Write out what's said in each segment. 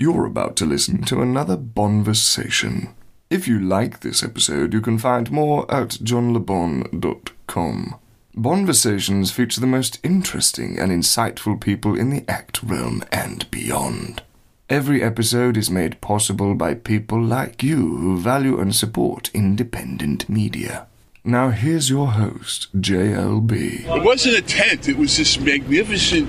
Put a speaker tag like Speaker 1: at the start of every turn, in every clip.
Speaker 1: You're about to listen to another Bonversation. If you like this episode, you can find more at johnlebon.com. Bonversations feature the most interesting and insightful people in the act realm and beyond. Every episode is made possible by people like you who value and support independent media. Now here's your host, JLB.
Speaker 2: It wasn't a tent, it was this magnificent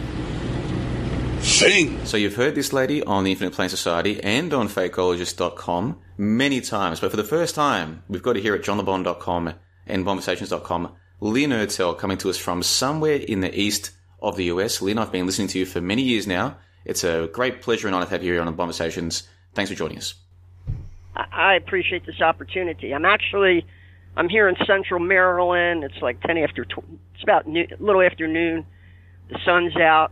Speaker 2: thing.
Speaker 3: So you've heard this lady on the Infinite Plane Society and on fakeologist.com many times, but for the first time, we've got to hear at johnlebon.com and bonversations.com. Lynn Ertell coming to us from somewhere in the east of the US. Lynn, I've been listening to you for many years now. It's a great pleasure and honor to have you here on Bonversations. Thanks for joining us.
Speaker 4: I appreciate this opportunity. I'm actually I'm here in Central Maryland. It's like ten after. Tw- it's about a little after noon. The sun's out.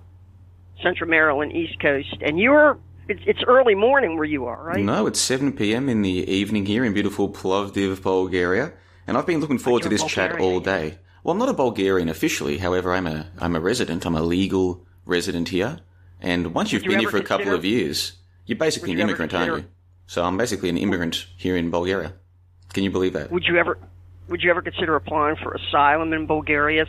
Speaker 4: Central Maryland, East Coast, and you're. It's, early morning where you are, right?
Speaker 3: No, it's 7 p.m. in the evening here in beautiful Plovdiv, Bulgaria, and I've been looking forward to this chat all day. Well, I'm not a Bulgarian officially. However, I'm a I'm a resident. I'm a legal resident here. And once you've
Speaker 4: you
Speaker 3: been here for a couple of years, you're basically an immigrant, aren't you? So I'm basically an immigrant here in Bulgaria. Can you believe that?
Speaker 4: Would you ever would you ever consider applying for asylum in Bulgaria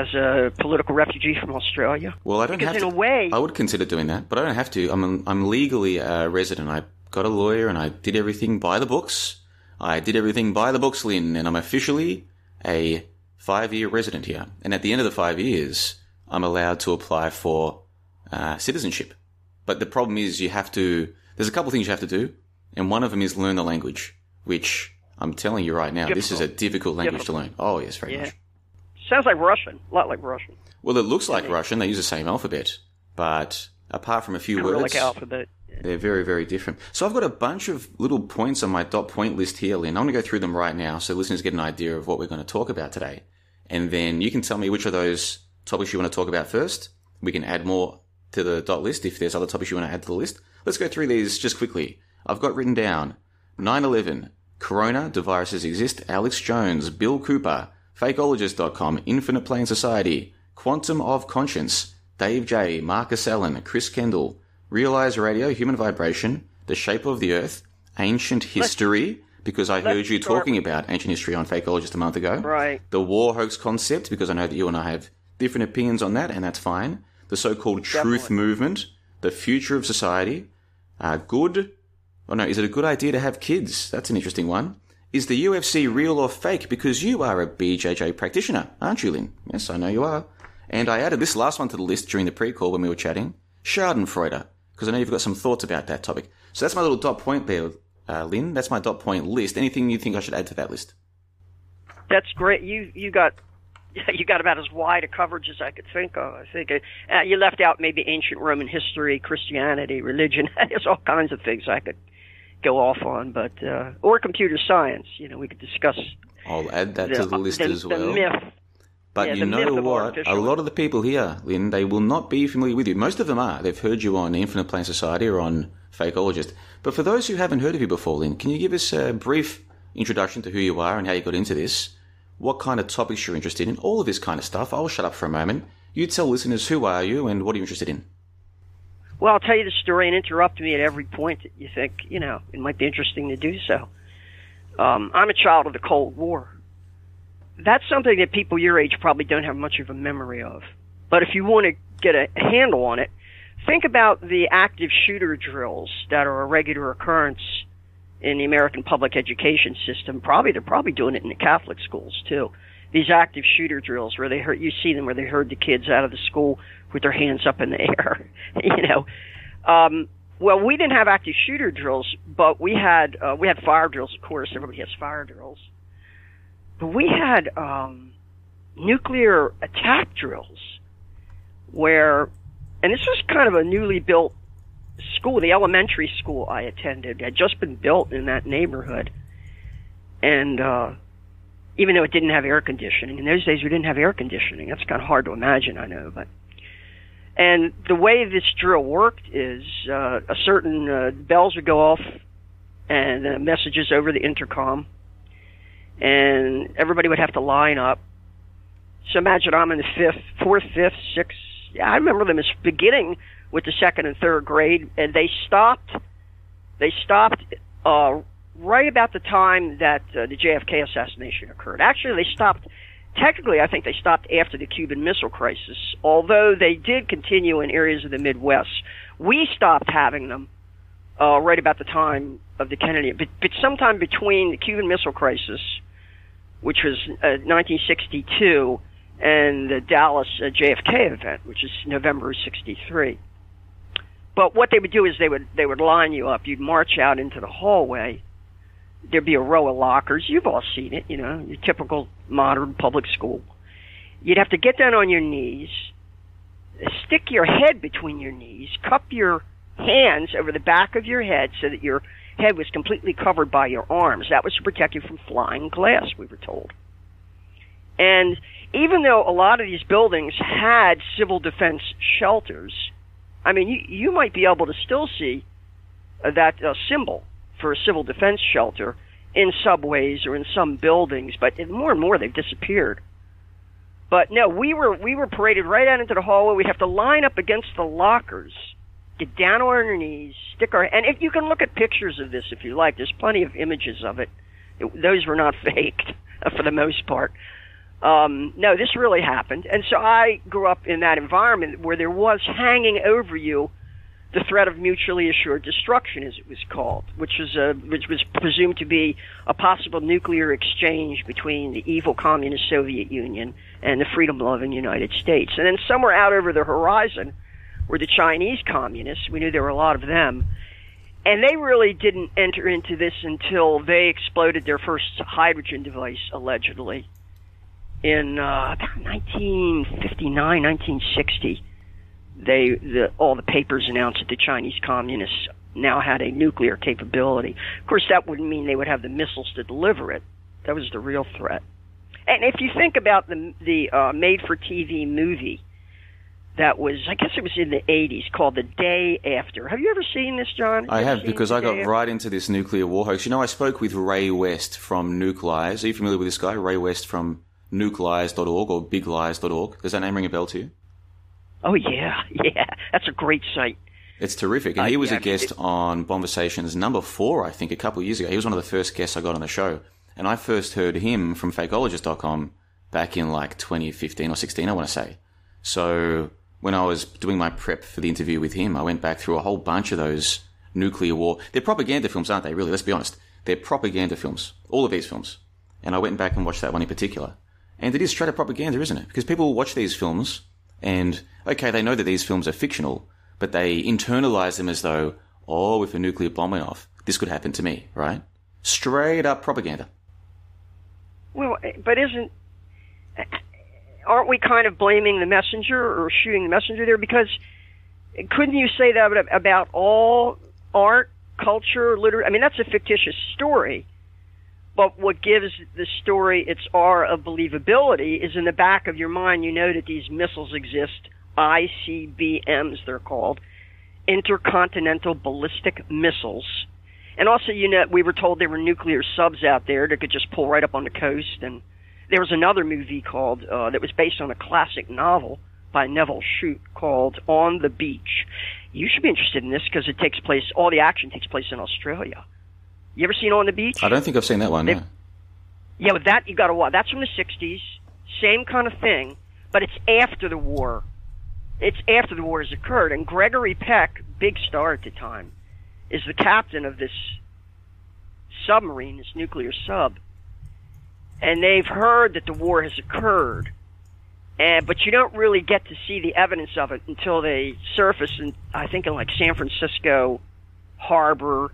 Speaker 4: as- a political refugee from Australia?
Speaker 3: Well, I don't
Speaker 4: Because
Speaker 3: have
Speaker 4: in
Speaker 3: to.
Speaker 4: a way-
Speaker 3: I would consider doing that, but I don't have to. I'm I'm legally a resident. I got a lawyer, and I did everything by the books. I did everything by the books, Lynn, and I'm officially a five-year resident here. And at the end of the five years, I'm allowed to apply for uh, citizenship. But the problem is, you have to. There's a couple of things you have to do, and one of them is learn the language, which I'm telling you right now, this is a difficult language to learn. Oh yes, very
Speaker 4: Yeah.
Speaker 3: much.
Speaker 4: Sounds like Russian, a lot like Russian.
Speaker 3: Well, it looks like Russian. They use the same alphabet, but apart from a few words,
Speaker 4: like alphabet.
Speaker 3: they're very, very different. So I've got a bunch of little points on my dot point list here, Lynn. I'm going to go through them right now so listeners get an idea of what we're going to talk about today. And then you can tell me which of those topics you want to talk about first. We can add more to the dot list if there's other topics you want to add to the list. Let's go through these just quickly. I've got written down 9-11, Corona, do viruses exist? Alex Jones, Bill Cooper, Fakeologist.com, Infinite Plane Society, Quantum of Conscience, Dave J, Marcus Allen, Chris Kendall, Realize Radio, Human Vibration, The Shape of the Earth, Ancient History, because I heard you talking about ancient history on Fakeologist a month ago.
Speaker 4: Right.
Speaker 3: The war hoax concept, because I know that you and I have different opinions on that, and that's fine. The so-called truth movement, the future of society, uh, good. Oh no, is it a good idea to have kids? That's an interesting one. Is the UFC real or fake? Because you are a BJJ practitioner, aren't you, Lynn? Yes, I know you are. And I added this last one to the list during the pre-call when we were chatting. Schadenfreude, because I know you've got some thoughts about that topic. So that's my little dot point there, uh, Lynn. That's my dot point list. Anything you think I should add to that list?
Speaker 4: That's great. You you got you got about as wide a coverage as I could think of. I think uh, you left out maybe ancient Roman history, Christianity, religion. There's all kinds of things I could go off on, but uh, or computer science. You know, we could discuss
Speaker 3: I'll add that
Speaker 4: the,
Speaker 3: to the list
Speaker 4: the,
Speaker 3: as well.
Speaker 4: the myth.
Speaker 3: But
Speaker 4: Yeah,
Speaker 3: you know what? A lot of the people here, Lynn, they will not be familiar with you. Most of them are. They've heard you on Infinite Plane Society or on Fakeologist. But for those who haven't heard of you before, Lynn, can you give us a brief introduction to who you are and how you got into this? What kind of topics you're interested in? All of this kind of stuff. I'll shut up for a moment. You tell listeners who are you and what are you interested in?
Speaker 4: Well, I'll tell you the story and interrupt me at every point that you think you know it might be interesting to do so. Um, I'm a child of the Cold War. That's something that people your age probably don't have much of a memory of. But if you want to get a handle on it, think about the active shooter drills that are a regular occurrence in the American public education system. Probably they're probably doing it in the Catholic schools too. These active shooter drills where they hurt you see them where they herd the kids out of the school with their hands up in the air, you know. Um, well, we didn't have active shooter drills, but we had uh, we had fire drills. Of course, everybody has fire drills, but we had um, nuclear attack drills, where, and this was kind of a newly built school. The elementary school I attended had just been built in that neighborhood, and uh, even though it didn't have air conditioning, in those days we didn't have air conditioning. That's kind of hard to imagine, I know, but. And the way this drill worked is uh, a certain uh, bells would go off and uh, messages over the intercom, and everybody would have to line up. So imagine I'm in the fifth, fourth, fifth, sixth. Yeah, I remember them as beginning with the second and third grade, and they stopped. They stopped uh, right about the time that uh, the JFK assassination occurred. Actually, they stopped. Technically, I think they stopped after the Cuban Missile Crisis, although they did continue in areas of the Midwest. We stopped having them uh, right about the time of the Kennedy, but, but sometime between the Cuban Missile Crisis, which was uh, 1962, and the Dallas uh, JFK event, which is November '63. But what they would do is they would they would line you up. You'd march out into the hallway. There'd be a row of lockers. You've all seen it, you know, your typical modern public school. You'd have to get down on your knees, stick your head between your knees, cup your hands over the back of your head so that your head was completely covered by your arms. That was to protect you from flying glass, we were told. And even though a lot of these buildings had civil defense shelters, I mean, you, you might be able to still see that uh, symbol for a civil defense shelter in subways or in some buildings, but more and more they've disappeared. But no, we were we were paraded right out into the hallway. We'd have to line up against the lockers, get down on our knees, stick our and if you can look at pictures of this if you like, there's plenty of images of it. it those were not faked for the most part. Um, no, this really happened. And so I grew up in that environment where there was hanging over you the threat of mutually assured destruction, as it was called, which was a, which was presumed to be a possible nuclear exchange between the evil communist Soviet Union and the freedom-loving United States. And then somewhere out over the horizon were the Chinese communists. We knew there were a lot of them. And they really didn't enter into this until they exploded their first hydrogen device, allegedly in uh, about 1959, 1960, they the, all the papers announced that the Chinese communists now had a nuclear capability. Of course, that wouldn't mean they would have the missiles to deliver it. That was the real threat. And if you think about the the uh, made-for-TV movie that was, I guess it was in the 80s, called The Day After. Have you ever seen this, John?
Speaker 3: I have because I got right into this nuclear war hoax. You know, I spoke with Ray West from Nukelies. Are you familiar with this guy, Ray West from nukelies.org or biglies.org. Does that name ring a bell to you?
Speaker 4: Oh, yeah. Yeah. That's a great site.
Speaker 3: It's terrific. And uh, he was
Speaker 4: yeah,
Speaker 3: a guest
Speaker 4: it,
Speaker 3: on Bonversations number four, I think, a couple of years ago. He was one of the first guests I got on the show. And I first heard him from fakeologist.com back in like 2015 or 16, I want to say. So when I was doing my prep for the interview with him, I went back through a whole bunch of those nuclear war. They're propaganda films, aren't they? Really, let's be honest. They're propaganda films. All of these films. And I went back and watched that one in particular. And it is straight up propaganda, isn't it? Because people watch these films and, okay, they know that these films are fictional, but they internalize them as though, oh, if a nuclear bomb went off, this could happen to me, right? Straight up propaganda.
Speaker 4: Well, but isn't, aren't we kind of blaming the messenger or shooting the messenger there? Because couldn't you say that about all art, culture, literature? I mean, that's a fictitious story but what gives the story its aura of believability is in the back of your mind, you know that these missiles exist, ICBMs they're called, intercontinental ballistic missiles. And also, you know, we were told there were nuclear subs out there that could just pull right up on the coast. And there was another movie called, uh, that was based on a classic novel by Nevil Shute called On the Beach. You should be interested in this because it takes place, all the action takes place in Australia you ever seen On the Beach?
Speaker 3: I don't think I've seen that one.
Speaker 4: They, Yeah, with that you got to watch. That's from the '60s. Same kind of thing, but it's after the war. It's after the war has occurred, and Gregory Peck, big star at the time, is the captain of this submarine, this nuclear sub. And they've heard that the war has occurred, and but you don't really get to see the evidence of it until they surface in I think in like San Francisco harbor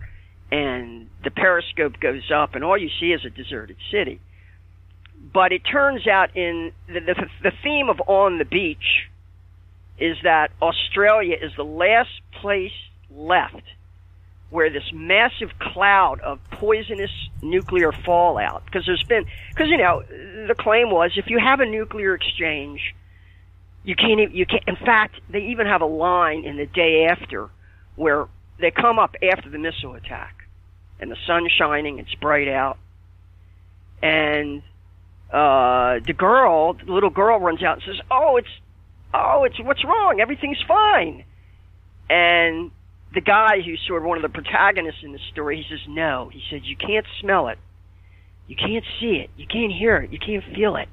Speaker 4: and the periscope goes up, and all you see is a deserted city. But it turns out in the, the, the theme of On the Beach is that Australia is the last place left where this massive cloud of poisonous nuclear fallout, because there's been, because you know, the claim was if you have a nuclear exchange, you can't, even, you can't, in fact, they even have a line in the day after where they come up after the missile attack and the sun's shining, it's bright out, and uh, the girl, the little girl, runs out and says, "Oh, it's, oh, it's what's wrong? Everything's fine." And the guy who's sort of one of the protagonists in the story, he says, no. He says, you can't smell it. You can't see it. You can't hear it. You can't feel it.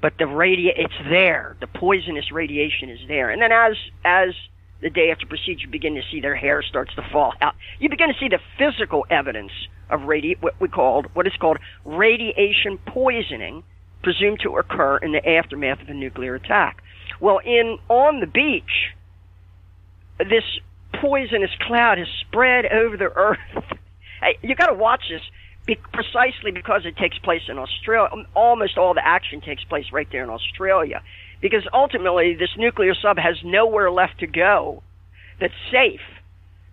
Speaker 4: But the radi- it's there. The poisonous radiation is there. And then as, as the day after procedure, you begin to see their hair starts to fall out. You begin to see the physical evidence of radi- what we called, what is called radiation poisoning, presumed to occur in the aftermath of a nuclear attack. Well, in, on the beach, this poisonous cloud has spread over the earth. you got to watch this be- precisely because it takes place in Australia. Almost all the action takes place right there in Australia, because ultimately this nuclear sub has nowhere left to go that's safe.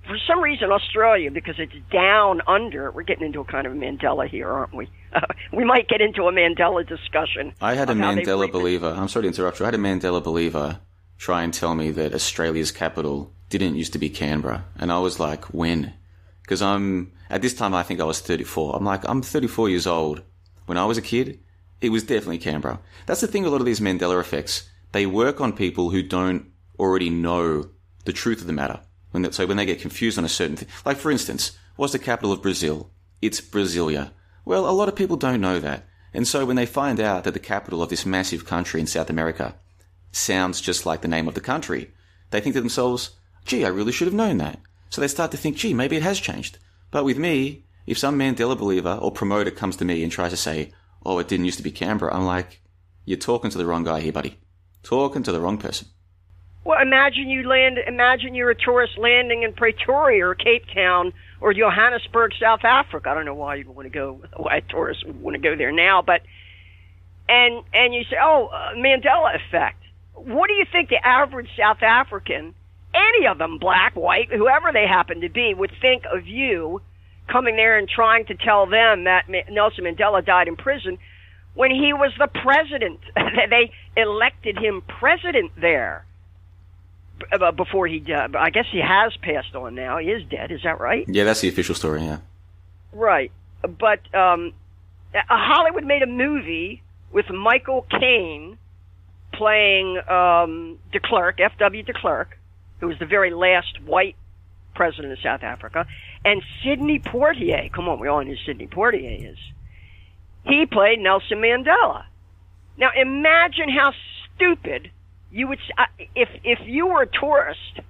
Speaker 4: For some reason, Australia, because it's down under, we're getting into a kind of Mandela here, aren't we? Uh, we might get into a Mandela discussion.
Speaker 3: I had a Mandela believer. I'm sorry to interrupt you. I had a Mandela believer try and tell me that Australia's capital didn't used to be Canberra. And I was like, when? Because I'm, at this time, I think I was 34. I'm like, I'm 34 years old. When I was a kid, it was definitely Canberra. That's the thing, a lot of these Mandela effects, they work on people who don't already know the truth of the matter. When they, so when they get confused on a certain thing, like for instance, what's the capital of Brazil? It's Brasilia. Well, a lot of people don't know that. And so when they find out that the capital of this massive country in South America sounds just like the name of the country, they think to themselves, gee, I really should have known that. So they start to think, gee, maybe it has changed. But with me, if some Mandela believer or promoter comes to me and tries to say, oh, it didn't used to be Canberra, I'm like, you're talking to the wrong guy here, buddy. Talking to the wrong person.
Speaker 4: Well, imagine you land. Imagine you're a tourist landing in Pretoria or Cape Town or Johannesburg, South Africa. I don't know why you'd want to go. Why tourists would want to go there now, but and and you say, oh, uh, Mandela effect. What do you think the average South African any of them, black, white, whoever they happen to be, would think of you coming there and trying to tell them that Nelson Mandela died in prison when he was the president. they elected him president there uh, before he died. I guess he has passed on now. He is dead. Is that right?
Speaker 3: Yeah, that's the official story. Yeah.
Speaker 4: Right, but um, Hollywood made a movie with Michael Caine playing um, de Klerk, F.W. de Klerk, who was the very last white president of South Africa, and Sidney Poitier. Come on, we all know who Sidney Poitier is. He played Nelson Mandela. Now imagine how stupid you would uh, if if you were a tourist,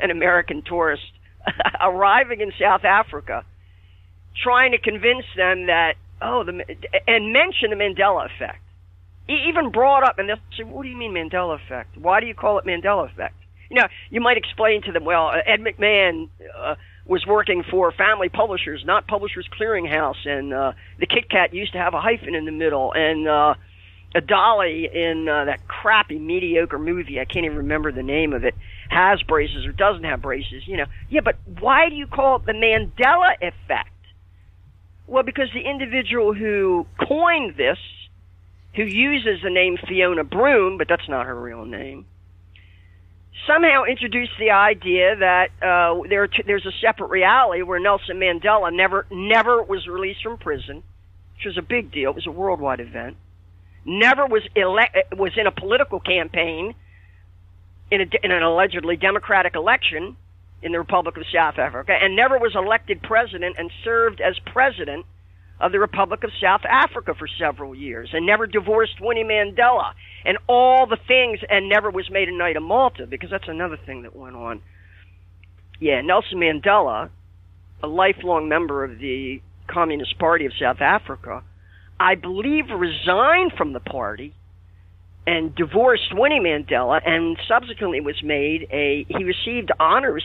Speaker 4: an American tourist arriving in South Africa, trying to convince them that oh the and mention the Mandela effect. He even brought up and they said, "What do you mean Mandela effect? Why do you call it Mandela effect?" You know, you might explain to them, well, uh, Ed McMahon uh, was working for Family Publishers, not Publishers Clearinghouse, and uh, the Kit Kat used to have a hyphen in the middle, and uh, a dolly in uh, that crappy, mediocre movie, I can't even remember the name of it, has braces or doesn't have braces, you know. Yeah, but why do you call it the Mandela effect? Well, because the individual who coined this, who uses the name Fiona Broome, but that's not her real name, somehow introduced the idea that uh, there t- there's a separate reality where Nelson Mandela never never was released from prison, which was a big deal. It was a worldwide event. Never was ele- was in a political campaign in, a, in an allegedly democratic election in the Republic of South Africa, and never was elected president and served as president of the Republic of South Africa for several years, and never divorced Winnie Mandela and all the things and never was made a Knight of Malta because that's another thing that went on. Yeah, Nelson Mandela, a lifelong member of the Communist Party of South Africa, I believe resigned from the party and divorced Winnie Mandela and subsequently was made a he received honors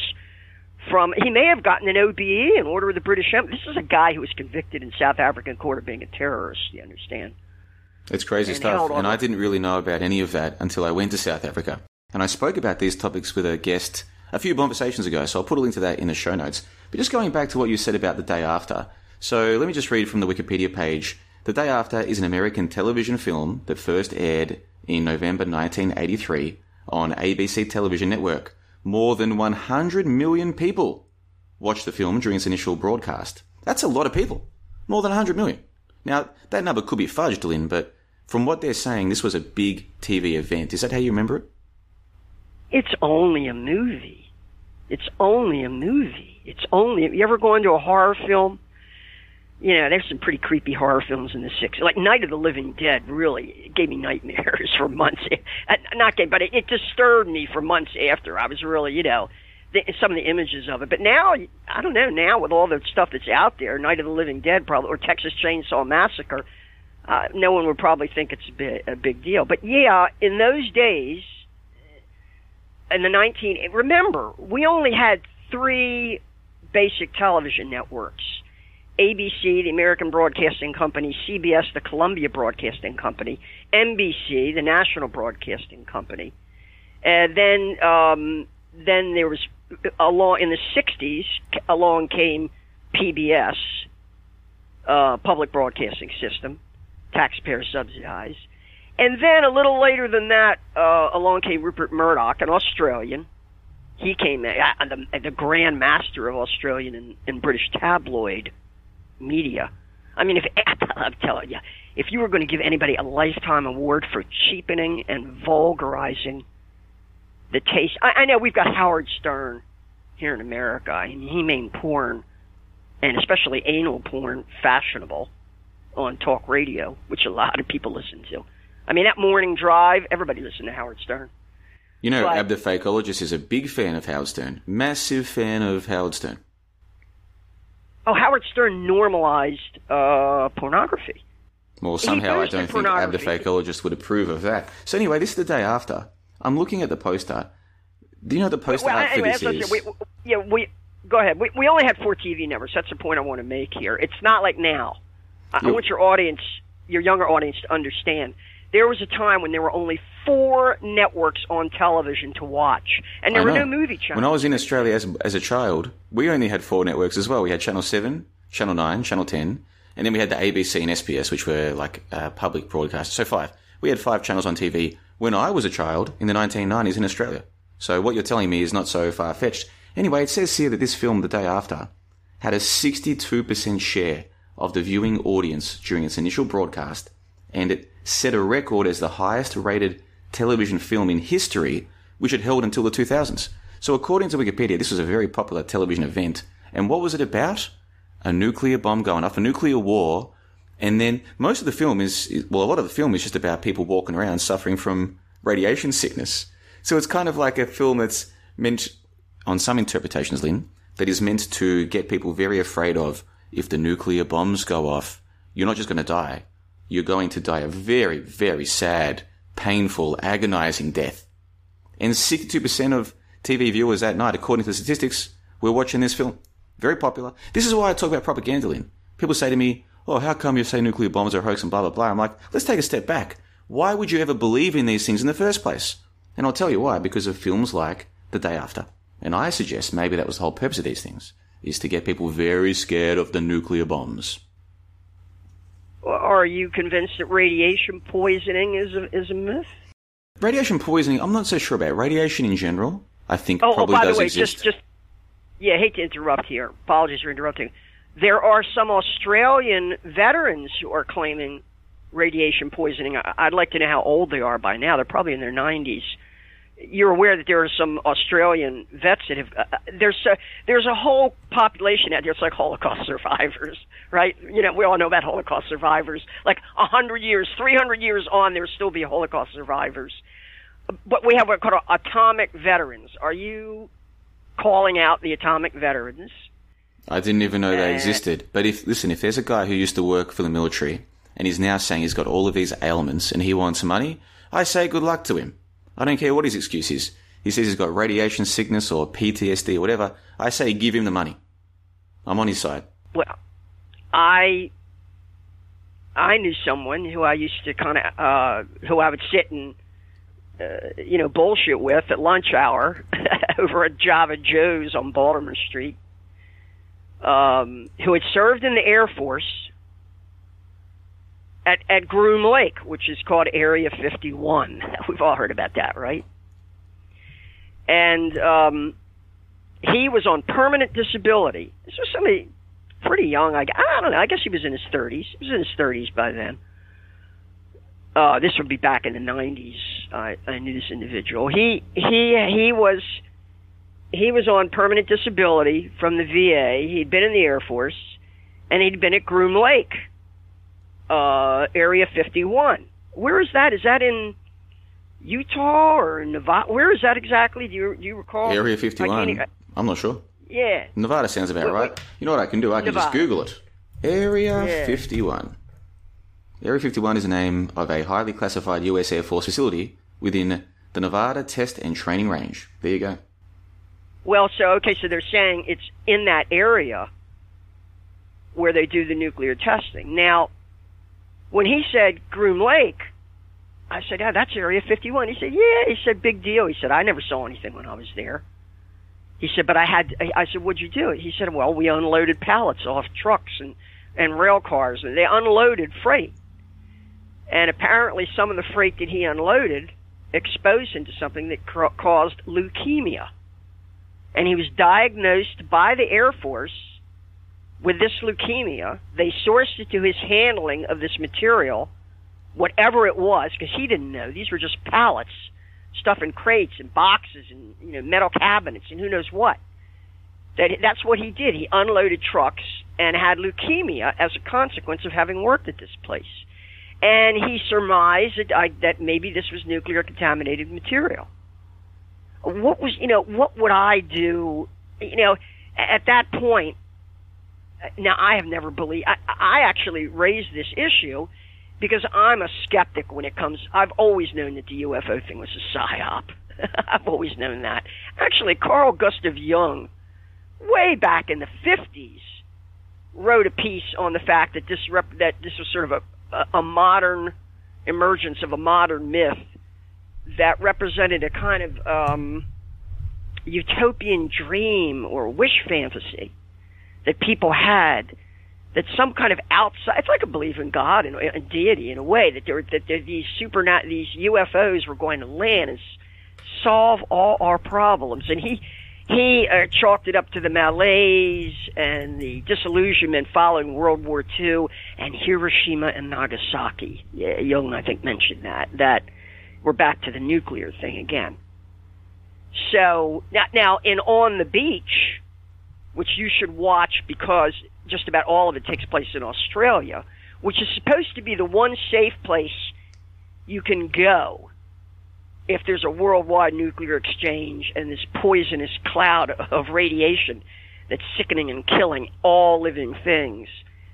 Speaker 4: from he may have gotten an OBE in order of the British Empire. This is a guy who was convicted in South African court of being a terrorist, you understand?
Speaker 3: It's crazy and stuff. And I didn't really know about any of that until I went to South Africa. And I spoke about these topics with a guest a few conversations ago, so I'll put a link to that in the show notes. But just going back to what you said about the day after. So let me just read from the Wikipedia page. The Day After is an American television film that first aired in November 1983 on ABC Television Network. More than 100 million people watched the film during its initial broadcast. That's a lot of people. More than 100 million. Now, that number could be fudged, Lynn, but from what they're saying, this was a big TV event. Is that how you remember it?
Speaker 4: It's only a movie. It's only a movie. It's only. You ever go into a horror film? You know, there's some pretty creepy horror films in the '60s. Like Night of the Living Dead really gave me nightmares for months. Uh, Not gave, but it, it disturbed me for months after. I was really, you know, the, some of the images of it. But now, I don't know. Now with all the stuff that's out there, Night of the Living Dead, probably, or Texas Chainsaw Massacre, uh, no one would probably think it's a big, a big deal. But yeah, in those days, in the 19 remember we only had three basic television networks ABC the American Broadcasting Company CBS the Columbia Broadcasting Company NBC the National Broadcasting Company. And then um then there was along in the 60s along came PBS uh public broadcasting system taxpayer subsidized. And then a little later than that, uh, along came Rupert Murdoch, an Australian. He came, uh, the, the grand master of Australian and, and British tabloid media. I mean, if I'm telling you, if you were going to give anybody a lifetime award for cheapening and vulgarizing the taste, I, I know we've got Howard Stern here in America, and he made porn, and especially anal porn, fashionable on talk radio, which a lot of people listen to. I mean, that morning drive, everybody listened to Howard Stern.
Speaker 3: You know,
Speaker 4: But-
Speaker 3: Ab the Fakeologist is a big fan of Howard Stern. Massive fan of Howard Stern.
Speaker 4: Oh, Howard Stern normalized uh, pornography.
Speaker 3: Well, somehow I don't think Ab the
Speaker 4: pornography.
Speaker 3: Fakeologist would approve of that. So anyway, this is the day after. I'm looking at the poster. Do you know the poster
Speaker 4: Well,
Speaker 3: art for
Speaker 4: anyway,
Speaker 3: this
Speaker 4: that's
Speaker 3: is?
Speaker 4: we, yeah, we go ahead. We, we only had four TV networks. That's the point I want to make here. It's not like now. I, I want your audience, your younger audience, to understand. There was a time when there were only four networks on television to watch, and there
Speaker 3: I
Speaker 4: were
Speaker 3: know.
Speaker 4: no movie channels.
Speaker 3: When I was in Australia as, as a child, we only had four networks as well. We had Channel 7, Channel 9, Channel 10, and then we had the ABC and SBS, which were like uh, public broadcasters. So five. We had five channels on TV when I was a child in the 1990s in Australia. So what you're telling me is not so far fetched. Anyway, it says here that this film, The Day After, had a 62% share of the viewing audience during its initial broadcast, and it set a record as the highest rated television film in history, which it held until the 2000s. So, according to Wikipedia, this was a very popular television event. And what was it about? A nuclear bomb going off, a nuclear war. And then most of the film is, well, a lot of the film is just about people walking around suffering from radiation sickness. So it's kind of like a film that's meant, on some interpretations, Lynn, that is meant to get people very afraid of if the nuclear bombs go off, you're not just going to die. You're going to die a very, very sad, painful, agonizing death. And 62% of TV viewers that night, according to the statistics, were watching this film. Very popular. This is why I talk about propaganda, Lynn. People say to me, oh, how come you say nuclear bombs are a hoax and blah, blah, blah. I'm like, let's take a step back. Why would you ever believe in these things in the first place? And I'll tell you why, because of films like The Day After. And I suggest maybe that was the whole purpose of these things, is to get people very scared of the nuclear bombs.
Speaker 4: Are you convinced that radiation poisoning is a, is a myth?
Speaker 3: Radiation poisoning, I'm not so sure about. Radiation in general, I think
Speaker 4: Oh, oh
Speaker 3: probably
Speaker 4: by
Speaker 3: does
Speaker 4: the way,
Speaker 3: exist.
Speaker 4: just just yeah, I hate to interrupt here. Apologies for interrupting. There are some Australian veterans who are claiming radiation poisoning. I'd like to know how old they are by now. They're probably in their 90s. You're aware that there are some Australian vets that have. Uh, there's a, there's a whole population out there. It's like Holocaust survivors, right? You know, we all know about Holocaust survivors. Like a hundred years, three hundred years on, there still be Holocaust survivors. But we have what are called atomic veterans. Are you calling out the atomic veterans?
Speaker 3: I didn't even know they
Speaker 4: Uh,
Speaker 3: existed. But if listen, if there's a guy who used to work for the military and he's now saying he's got all of these ailments and he wants money, I say good luck to him. I don't care what his excuse is. He says he's got radiation sickness or PTSD or whatever. I say give him the money. I'm on his side.
Speaker 4: Well, I I knew someone who I used to kind of uh, who I would sit and uh, you know bullshit with at lunch hour over at Java Joe's on Baltimore Street, um, who had served in the Air Force at at Groom Lake, which is called Area 51. We've all heard about that, right? And um, he was on permanent disability. This was somebody pretty young. I, I don't know. I guess he was in his 30s. He was in his 30s by then. Uh, this would be back in the 90s. I, I knew this individual. He he he was he was on permanent disability from the VA. He'd been in the Air Force, and he'd been at Groom Lake, uh, Area 51. Where is that? Is that in Utah or Nevada? Where is that exactly? Do you do you recall?
Speaker 3: Area 51.
Speaker 4: can't-
Speaker 3: I'm not sure.
Speaker 4: Yeah.
Speaker 3: Nevada sounds about
Speaker 4: Wait,
Speaker 3: right.
Speaker 4: wait.
Speaker 3: You know what I can do? I can just Google it. Area
Speaker 4: Yeah.
Speaker 3: 51. Area 51 is the name of a highly classified US Air Force facility within the Nevada Test and Training Range. There you go.
Speaker 4: Well, so okay, so they're saying it's in that area where they do the nuclear testing. Now, when he said Groom Lake, I said, "Yeah, that's Area 51." He said, "Yeah." He said, "Big deal." He said, "I never saw anything when I was there." He said, "But I had." I said, "What'd you do?" He said, "Well, we unloaded pallets off trucks and and rail cars, and they unloaded freight. And apparently, some of the freight that he unloaded exposed him to something that ca- caused leukemia." and he was diagnosed by the Air Force with this leukemia. They sourced it to his handling of this material, whatever it was, because he didn't know. These were just pallets, stuff in crates and boxes and you know metal cabinets and who knows what. That that's what he did. He unloaded trucks and had leukemia as a consequence of having worked at this place. And he surmised that, I, that maybe this was nuclear contaminated material what was you know what would I do you know at that point now I have never believed I, I actually raised this issue because I'm a skeptic when it comes I've always known that the UFO thing was a psyop. I've always known that. Actually Carl Gustav Jung way back in the 50s wrote a piece on the fact that this rep, that this was sort of a, a, a modern emergence of a modern myth that represented a kind of um, utopian dream or wish fantasy that people had that some kind of outside it's like a belief in God and, and deity in a way that there that there, these super these UFOs were going to land and solve all our problems and he he uh, chalked it up to the malaise and the disillusionment following World War II and Hiroshima and Nagasaki. Yeah, Jung, I think, mentioned that that we're back to the nuclear thing again. So now, now in On the Beach, which you should watch because just about all of it takes place in Australia, which is supposed to be the one safe place you can go if there's a worldwide nuclear exchange and this poisonous cloud of radiation that's sickening and killing all living things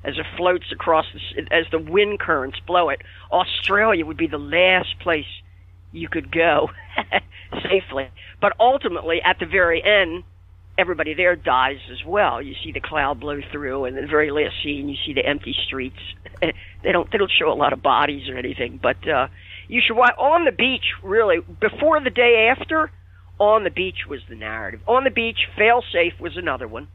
Speaker 4: as it floats across the, as the wind currents blow it. Australia would be the last place you could go safely. But ultimately at the very end everybody there dies as well. You see the cloud blow through and the very last scene you see the empty streets. They don't they don't show a lot of bodies or anything but uh you should watch on the beach really before the day after on the beach was the narrative. On the beach failsafe was another one.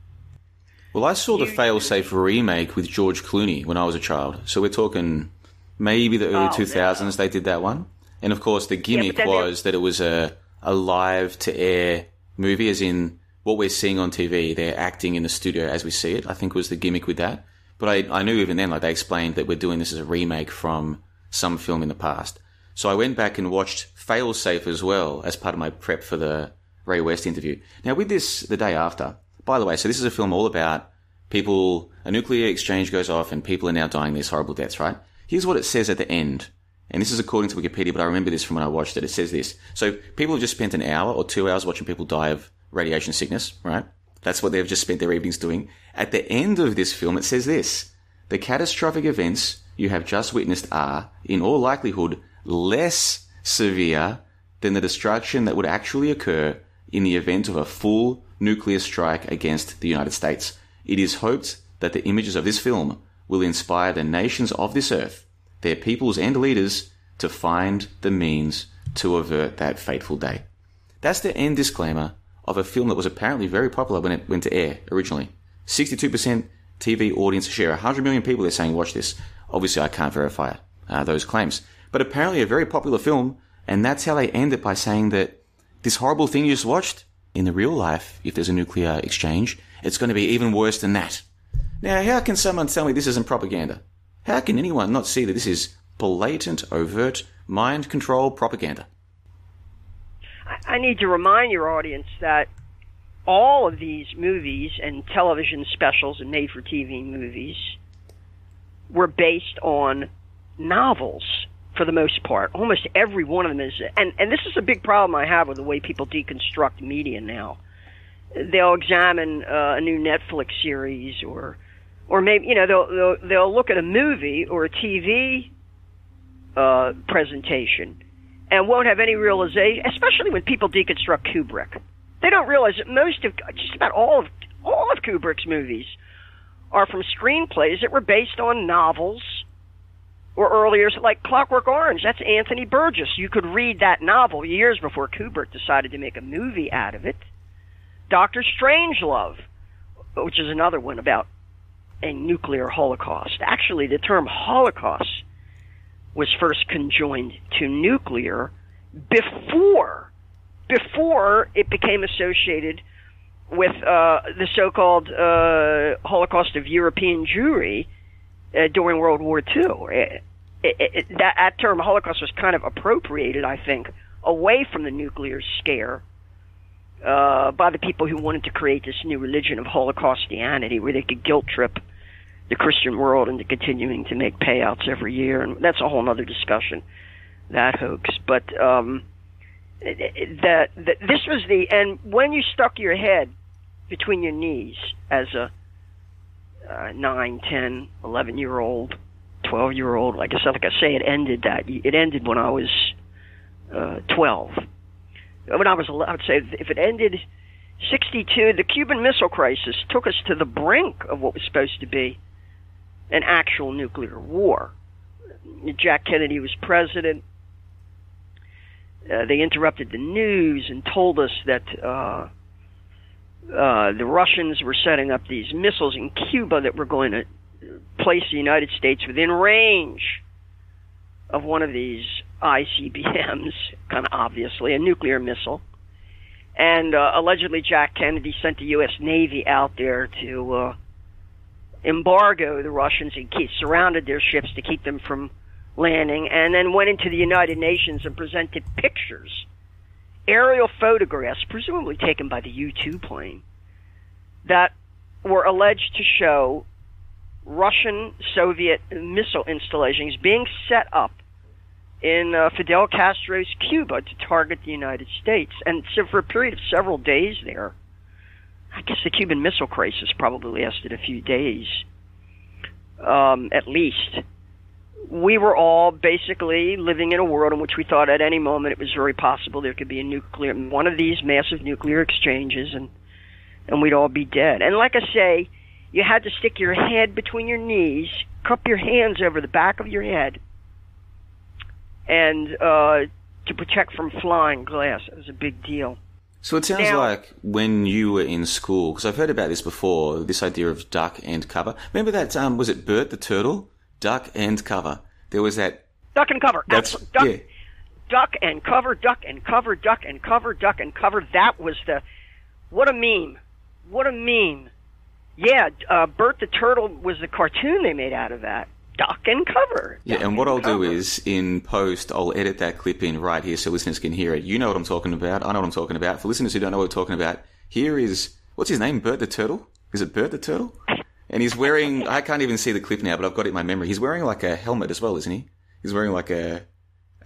Speaker 3: Well, I saw the Failsafe remake with George Clooney when I was a child. So we're talking maybe the early
Speaker 4: Oh,
Speaker 3: 2000s they did that one. And of course, the gimmick
Speaker 4: they-
Speaker 3: was that it was a, a live to air movie, as in what we're seeing on TV. They're acting in the studio as we see it, I think was the gimmick with that. But I, I knew even then, like they explained that we're doing this as a remake from some film in the past. So I went back and watched Failsafe as well as part of my prep for the Ray West interview. Now with this, the day after, by the way, so this is a film all about people, a nuclear exchange goes off and people are now dying these horrible deaths, right? Here's what it says at the end. And this is according to Wikipedia, but I remember this from when I watched it. It says this. So people have just spent an hour or two hours watching people die of radiation sickness, right? That's what they've just spent their evenings doing. At the end of this film, it says this. The catastrophic events you have just witnessed are, in all likelihood, less severe than the destruction that would actually occur in the event of a full nuclear strike against the United States. It is hoped that the images of this film will inspire the nations of this earth, their peoples and leaders, to find the means to avert that fateful day. That's the end disclaimer of a film that was apparently very popular when it went to air originally. 62% TV audience share. 100 million people are saying watch this. Obviously, I can't verify it, uh, those claims. But apparently, a very popular film, and that's how they end it by saying that this horrible thing you just watched, in the real life, if there's a nuclear exchange, it's going to be even worse than that. Now, how can someone tell me this isn't propaganda? How can anyone not see that this is blatant, overt, mind control propaganda?
Speaker 4: I- need to remind your audience that all of these movies and television specials and made for TV movies were based on novels for the most part. Almost every one of them is, and, and this is a big problem I have with the way people deconstruct media now. They'll examine uh, a new Netflix series or, or maybe, you know, they'll, they'll, they'll look at a movie or a TV uh, presentation and won't have any realization, especially when people deconstruct Kubrick. They don't realize that most of, just about all of, all of Kubrick's movies are from screenplays that were based on novels or earlier, like Clockwork Orange. That's Anthony Burgess. You could read that novel years before Kubrick decided to make a movie out of it. Doctor Strangelove, which is another one about a nuclear holocaust. Actually, the term Holocaust was first conjoined to nuclear before before it became associated with uh, the so-called uh, Holocaust of European Jewry uh, during World War II. It, it, it, that, that term Holocaust was kind of appropriated, I think, away from the nuclear scare uh, by the people who wanted to create this new religion of Holocaustianity, where they could guilt trip the Christian world into continuing to make payouts every year, and that's a whole other discussion. That hoax, but um, that, that this was the and when you stuck your head between your knees as a uh, nine, ten, eleven year old, twelve year old. Like I said, like I say, it ended that. It ended when I was uh, twelve. When I was, I would say, if it ended sixty-two, the Cuban Missile Crisis took us to the brink of what was supposed to be an actual nuclear war. Jack Kennedy was president. Uh, they interrupted the news and told us that uh, uh, the Russians were setting up these missiles in Cuba that were going to place the United States within range of one of these ICBMs, kind of obviously, a nuclear missile. And uh, allegedly, Jack Kennedy sent the U.S. Navy out there to uh, embargo the Russians and keep, surrounded their ships to keep them from landing, and then went into the United Nations and presented pictures aerial photographs, presumably taken by the U 2 plane, that were alleged to show Russian Soviet missile installations being set up in uh, Fidel Castro's Cuba to target the United States. And so, for a period of several days there, I guess the Cuban Missile Crisis probably lasted a few days, um, at least we were all basically living in a world in which we thought at any moment it was very possible there could be a nuclear one of these massive nuclear exchanges and and we'd all be dead. And like I say, you had to stick your head between your knees, cup your hands over the back of your head, and uh, to protect from flying glass. It was a big deal.
Speaker 3: So it sounds now, like when you were in school, because I've heard about this before, this idea of duck and cover. Remember that? Um, was it Bert the turtle? duck and cover. There was that
Speaker 4: duck and cover.
Speaker 3: That's
Speaker 4: duck,
Speaker 3: yeah.
Speaker 4: duck and cover, duck and cover, duck and cover, duck and cover. That was the what a meme. What a meme. Yeah, uh, Bert the Turtle was the cartoon they made out of that. Duck and cover.
Speaker 3: Yeah, and
Speaker 4: and
Speaker 3: what I'll
Speaker 4: cover.
Speaker 3: do is in post, I'll edit that clip in right here so listeners can hear it. You know what I'm talking about. I know what I'm talking about. For listeners who don't know what we're talking about, here is what's his name? Bert the Turtle. Is it Bert the Turtle? And he's wearing, I can't even see the clip now, but I've got it in my memory. He's wearing like a helmet as well, isn't he? He's wearing like a,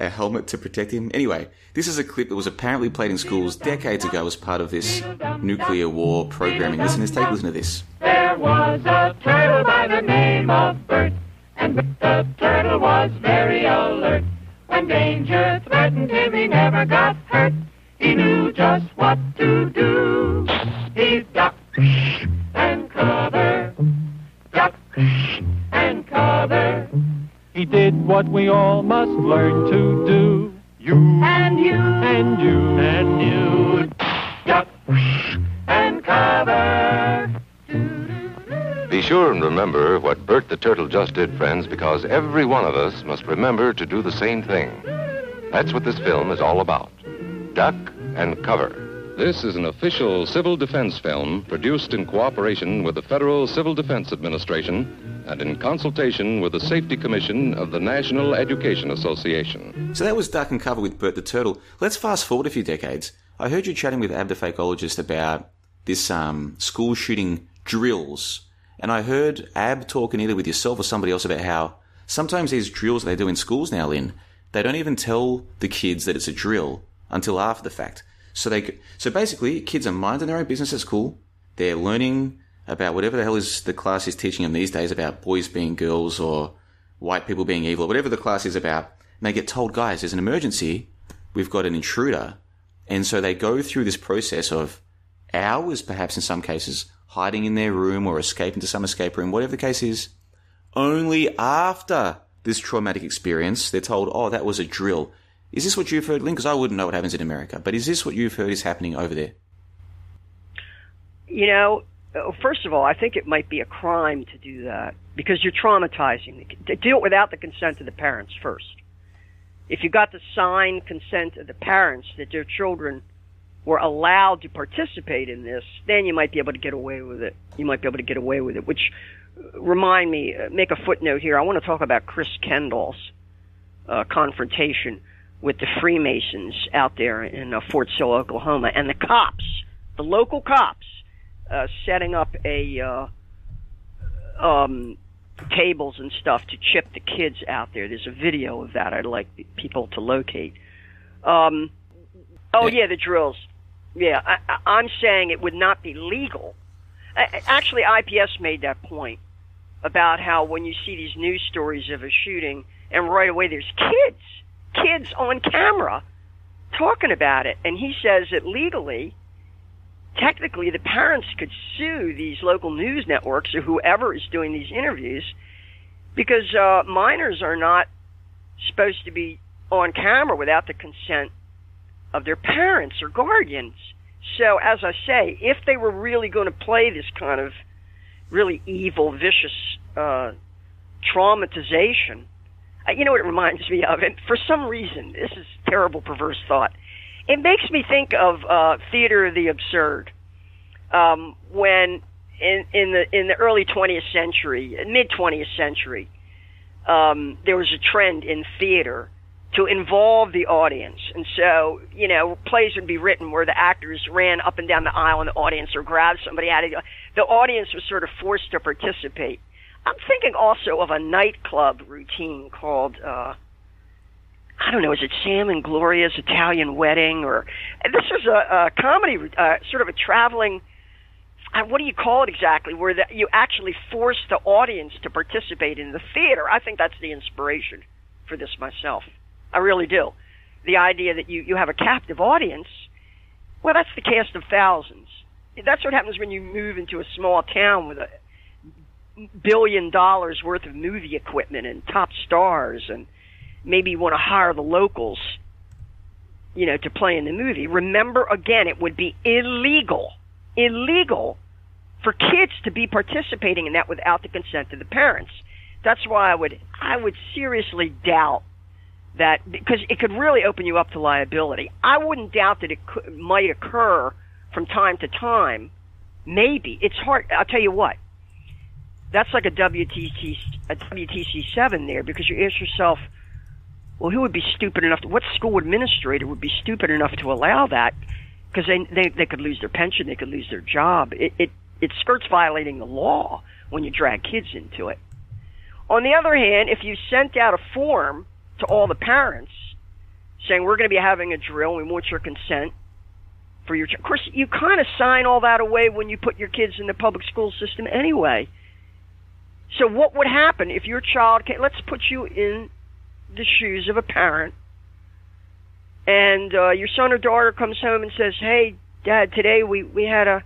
Speaker 3: a helmet to protect him. Anyway, this is a clip that was apparently played in schools decades ago as part of this nuclear war programming. Listeners, take a listen to this.
Speaker 5: There was a turtle by the name of Bert, and the turtle was very alert. When danger threatened him, he never got hurt. He knew just what to do. He ducked and covered, ducked and covered.
Speaker 6: He did what we all must learn to do. You
Speaker 5: And you,
Speaker 6: and you
Speaker 5: and you,
Speaker 7: sure and remember what Bert the Turtle just did, friends, because every one of us must remember to do the same thing. That's what this film is all about. Duck and cover.
Speaker 8: This is an official civil defense film produced in cooperation with the Federal Civil Defense Administration and in consultation with the Safety Commission of the National Education Association.
Speaker 3: So that was Duck and Cover with Bert the Turtle. Let's fast forward a few decades. I heard you chatting with Ab the Fakeologist about this um, school shooting drills. And I heard Ab talking either with yourself or somebody else about how sometimes these drills they do in schools now, Lynn, they don't even tell the kids that it's a drill until after the fact. So they, so basically, kids are minding their own business at school. They're learning about whatever the hell is the class is teaching them these days about boys being girls or white people being evil, or whatever the class is about. And they get told, guys, there's an emergency. We've got an intruder. And so they go through this process of hours, perhaps in some cases, hiding in their room or escaping to some escape room, whatever the case is. Only after this traumatic experience, they're told, oh, that was a drill. Is this what you've heard, Lynn? Because I wouldn't know what happens in America, but is this what you've heard is happening over there?
Speaker 4: You know, uh, first of all, I think it might be a crime to do that because you're traumatizing. Do it without the consent of the parents first. If you got the signed consent of the parents that their children were allowed to participate in this, then you might be able to get away with it. You might be able to get away with it. Which, uh, remind me, uh, make a footnote here. I want to talk about Chris Kendall's uh, confrontation with the Freemasons out there in uh, Fort Sill, Oklahoma, and the cops, the local cops, uh, setting up a uh, um, tables and stuff to chip the kids out there. There's a video of that. I'd like people to locate. Um, oh yeah, the drills. Yeah, I, I'm saying it would not be legal. Actually, IPS made that point about how when you see these news stories of a shooting, and right away there's kids, kids on camera talking about it, and he says that legally technically the parents could sue these local news networks or whoever is doing these interviews because uh, minors are not supposed to be on camera without the consent of their parents or guardians. So, as I say, if they were really going to play this kind of really evil, vicious uh, traumatization, uh, you know what it reminds me of? And for some reason, this is terrible, perverse thought it makes me think of uh, theater of the absurd. Um, when in in the in the early 20th century, mid 20th century, um, there was a trend in theater to involve the audience, and so you know plays would be written where the actors ran up and down the aisle in the audience or grabbed somebody out of the the audience was sort of forced to participate. I'm thinking also of a nightclub routine called. Uh, I don't know, is it Sam and Gloria's Italian Wedding? Or this is a, a comedy, uh, sort of a traveling. Uh, what do you call it exactly? Where the, you actually force the audience to participate in the theater. I think that's the inspiration for this myself. I really do. The idea that you you have a captive audience. Well, that's the cast of thousands. That's what happens when you move into a small town with a billion dollars worth of movie equipment and top stars and maybe you want to hire the locals, you know, to play in the movie. Remember, again, it would be illegal, illegal for kids to be participating in that without the consent of the parents. That's why I would, I would seriously doubt that because it could really open you up to liability. I wouldn't doubt that it could, might occur from time to time. Maybe it's hard. I'll tell you what. That's like a WTC a WTC seven there because you ask yourself, well, who would be stupid enough? To, what school administrator would be stupid enough to allow that? Because they, they they could lose their pension, they could lose their job. It, it it skirts violating the law when you drag kids into it. On the other hand, if you sent out a form to all the parents saying we're going to be having a drill, we want your consent for your. Of course, you kind of sign all that away when you put your kids in the public school system anyway. So what would happen if your child? Can, let's put you in the shoes of a parent, and uh, your son or daughter comes home and says, "Hey, Dad, today we we had a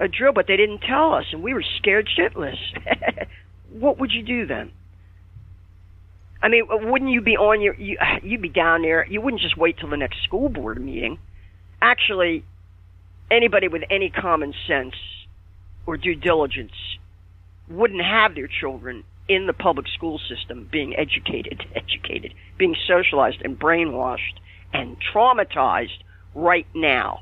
Speaker 4: a drill, but they didn't tell us, and we were scared shitless." what would you do then? I mean, wouldn't you be on your you you'd be down there? You wouldn't just wait till the next school board meeting. Actually, anybody with any common sense or due diligence wouldn't have their children in the public school system being educated, educated, being socialized and brainwashed and traumatized right now.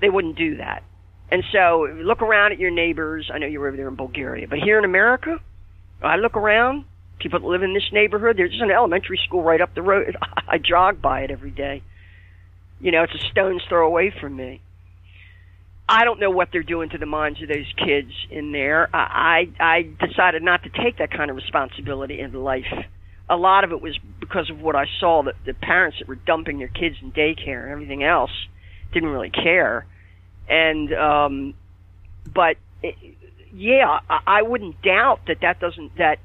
Speaker 4: They wouldn't do that. And so look around at your neighbors. I know you're over there in Bulgaria, but here in America, I look around, people that live in this neighborhood, there's an elementary school right up the road. I jog by it every day. You know, it's a stone's throw away from me. I don't know what they're doing to the minds of those kids in there. I I decided not to take that kind of responsibility into life. A lot of it was because of what I saw that the parents that were dumping their kids in daycare and everything else didn't really care. And um but it, yeah, I, I wouldn't doubt that that doesn't that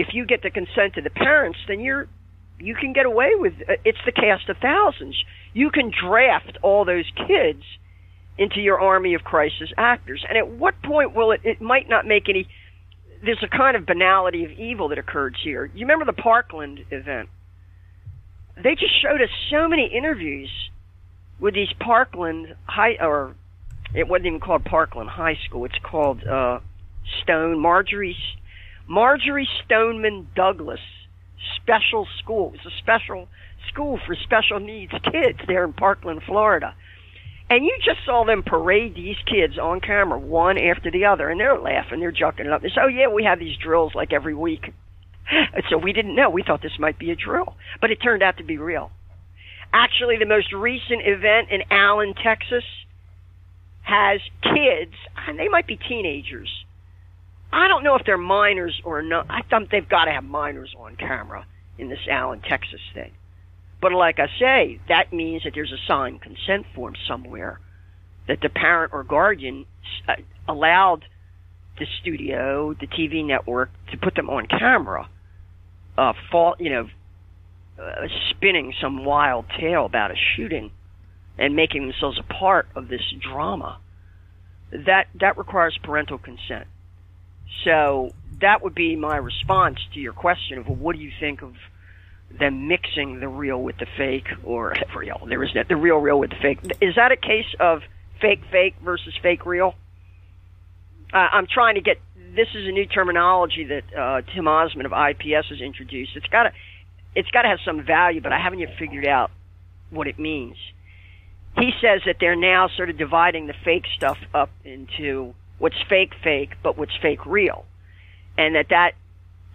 Speaker 4: if you get the consent of the parents, then you're you can get away with it's the cast of thousands. You can draft all those kids into your army of crisis actors. And at what point will it? It might not make any. There's a kind of banality of evil that occurs here. You remember the Parkland event? They just showed us so many interviews with these Parkland high or it wasn't even called Parkland High School. It's called uh, Stone Marjorie Marjorie Stoneman Douglas Special School. It's a special school for special needs kids there in Parkland, Florida. And you just saw them parade these kids on camera, one after the other, and they're laughing, they're jucking it up. They say, "Oh yeah, we have these drills like every week." And so we didn't know. We thought this might be a drill, but it turned out to be real. Actually, the most recent event in Allen, Texas, has kids, and they might be teenagers. I don't know if they're minors or not. I think they've got to have minors on camera in this Allen, Texas thing. But like I say, that means that there's a signed consent form somewhere that the parent or guardian uh, allowed the studio, the TV network, to put them on camera, uh, fall, you know, uh, spinning some wild tale about a shooting and making themselves a part of this drama. That that requires parental consent. So that would be my response to your question of well, what do you think of them mixing the real with the fake, or real. There is the real real with the fake. Is that a case of fake fake versus fake real? Uh, I'm trying to get. This is a new terminology that uh, Tim Osman of IPS has introduced. It's got to, it's got to have some value, but I haven't yet figured out what it means. He says that they're now sort of dividing the fake stuff up into what's fake fake, but what's fake real, and that that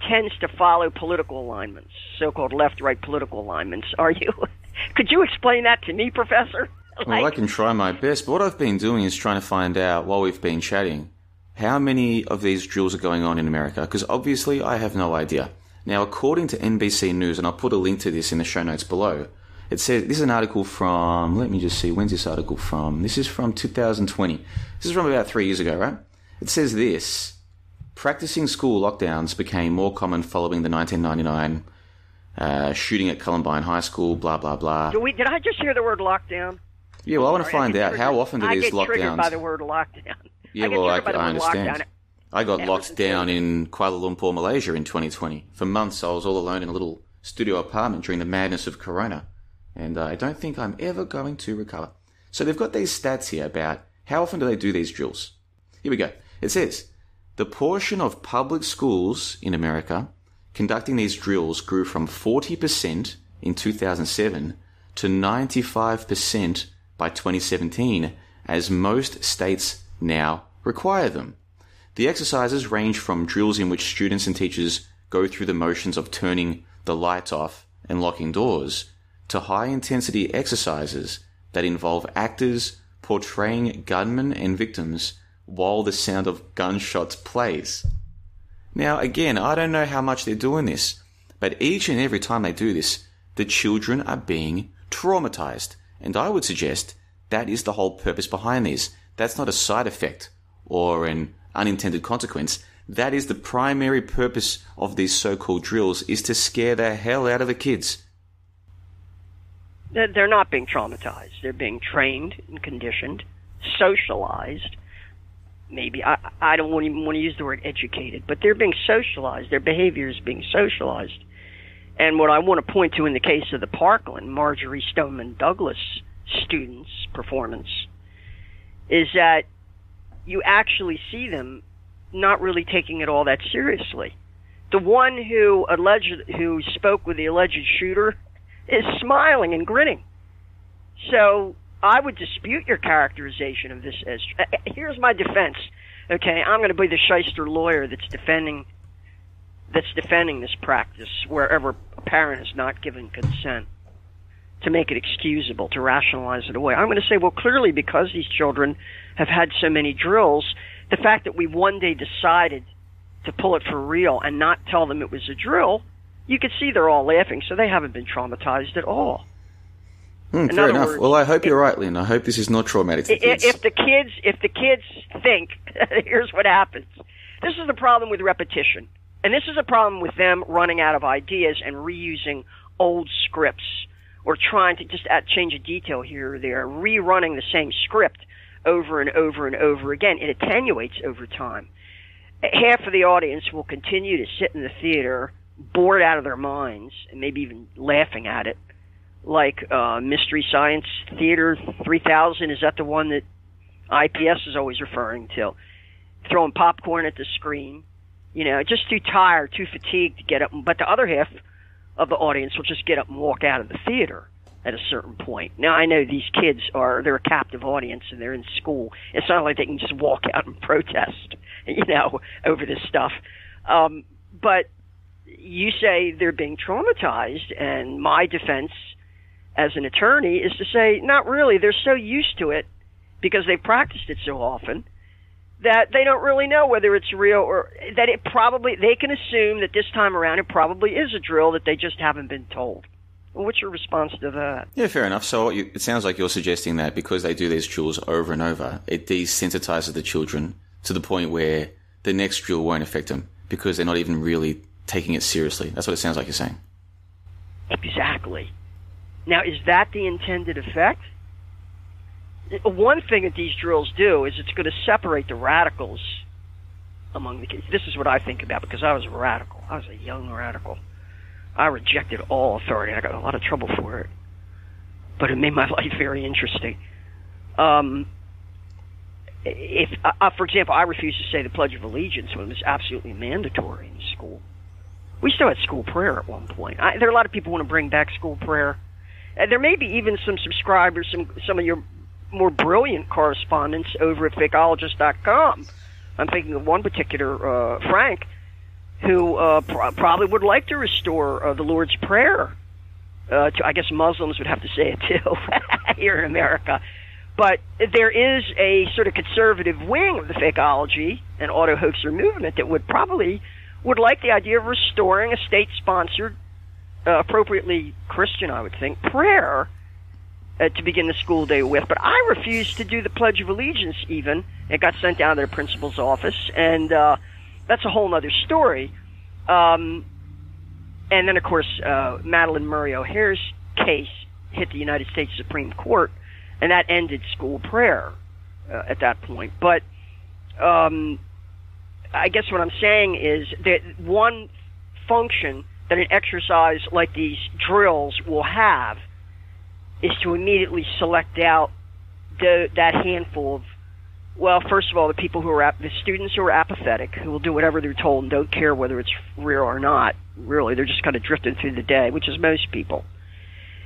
Speaker 4: tends to follow political alignments, so-called left-right political alignments. Are you? Could you explain that to me, Professor?
Speaker 3: Like, well, I can try my best. But what I've been doing is trying to find out while we've been chatting how many of these drills are going on in America, because obviously I have no idea. Now, according to NBC News, and I'll put a link to this in the show notes below, it says this is an article from. Let me just see. When's this article from? This is from 2020. This is from about three years ago, right? It says this. Practicing school lockdowns became more common following the 1999 uh, shooting at Columbine High School, blah, blah, blah.
Speaker 4: Did, we, did I just hear the word lockdown?
Speaker 3: Yeah, well, I want to find out how often do
Speaker 4: I
Speaker 3: these
Speaker 4: get
Speaker 3: lockdowns.
Speaker 4: triggered by the word lockdown.
Speaker 3: Yeah,
Speaker 4: I
Speaker 3: well, I,
Speaker 4: I
Speaker 3: understand.
Speaker 4: Lockdown.
Speaker 3: I got
Speaker 4: Yeah,
Speaker 3: locked down in Kuala Lumpur, Malaysia in 2020. For months, I was all alone in a little studio apartment during the madness of Corona. And uh, I don't think I'm ever going to recover. So they've got these stats here about how often do they do these drills. Here we go. It says the portion of public schools in America conducting these drills grew from 40% in 2007 to 95% by 2017, as most states now require them. The exercises range from drills in which students and teachers go through the motions of turning the lights off and locking doors to high intensity exercises that involve actors portraying gunmen and victims while the sound of gunshots plays. Now, again, I don't know how much they're doing this, but each and every time they do this, the children are being traumatized. And I would suggest that is the whole purpose behind these. That's not a side effect or an unintended consequence. That is the primary purpose of these so-called drills is to scare the hell out of the kids.
Speaker 4: They're not being traumatized. They're being trained and conditioned, socialized. Maybe I I don't even want to use the word educated, but they're being socialized. Their behavior is being socialized. And what I want to point to in the case of the Parkland Marjorie Stoneman Douglas students' performance is that you actually see them not really taking it all that seriously. The one who alleged who spoke with the alleged shooter is smiling and grinning. So I would dispute your characterization of this as. uh, Here's my defense. Okay, I'm going to be the shyster lawyer that's defending that's defending this practice wherever a parent has not given consent to make it excusable, to rationalize it away. I'm going to say, well, clearly because these children have had so many drills, the fact that we one day decided to pull it for real and not tell them it was a drill, you could see they're all laughing, so they haven't been traumatized at all.
Speaker 3: Hmm, fair enough.
Speaker 4: words,
Speaker 3: well, I hope you're right, Lynn. I hope this is not traumatic for
Speaker 4: I-
Speaker 3: kids.
Speaker 4: If the kids, if the kids think, here's what happens. This is the problem with repetition, and this is a problem with them running out of ideas and reusing old scripts or trying to just add, change a detail here or there, rerunning the same script over and over and over again. It attenuates over time. Half of the audience will continue to sit in the theater, bored out of their minds, and maybe even laughing at it like uh, Mystery Science Theater 3000. Is that the one that IPS is always referring to? Throwing popcorn at the screen. You know, just too tired, too fatigued to get up. But the other half of the audience will just get up and walk out of the theater at a certain point. Now, I know these kids are, they're a captive audience and they're in school. It's not like they can just walk out and protest, you know, over this stuff. Um, but you say they're being traumatized, and my defense as an attorney is to say, not really. They're so used to it because they've practiced it so often that they don't really know whether it's real or that it probably they can assume that this time around it probably is a drill that they just haven't been told. What's your response to that?
Speaker 3: Yeah, fair enough. So you, it sounds like you're suggesting that because they do these drills over and over, it desensitizes the children to the point where the next drill won't affect them because they're not even really taking it seriously. That's what it sounds like you're saying.
Speaker 4: Exactly. Now, is that the intended effect? One thing that these drills do is it's going to separate the radicals among the kids. This is what I think about because I was a radical. I was a young radical. I rejected all authority. I got a lot of trouble for it, but it made my life very interesting. Um, if, uh, for example, I refused to say the Pledge of Allegiance when it was absolutely mandatory in school. We still had school prayer at one point. I, there are a lot of people want to bring back school prayer. Uh, there may be even some subscribers, some some of your more brilliant correspondents over at fakeologist.com. I'm thinking of one particular uh, Frank, who uh, pr- probably would like to restore uh, the Lord's Prayer. Uh, to, I guess Muslims would have to say it too here in America. But there is a sort of conservative wing of the fakeology and auto hoaxer movement that would probably would like the idea of restoring a state-sponsored, uh, appropriately Christian, I would think, prayer uh, to begin the school day with. But I refused to do the Pledge of Allegiance. Even it got sent down to the principal's office, and uh, that's a whole other story. Um, and then, of course, uh, Madalyn Murray O'Hair's case hit the United States Supreme Court, and that ended school prayer uh, at that point. But um, I guess what I'm saying is that one function that an exercise like these drills will have is to immediately select out the, that handful of well, first of all, the people who are ap- the students who are apathetic, who will do whatever they're told and don't care whether it's real or not. Really, they're just kind of drifting through the day, which is most people.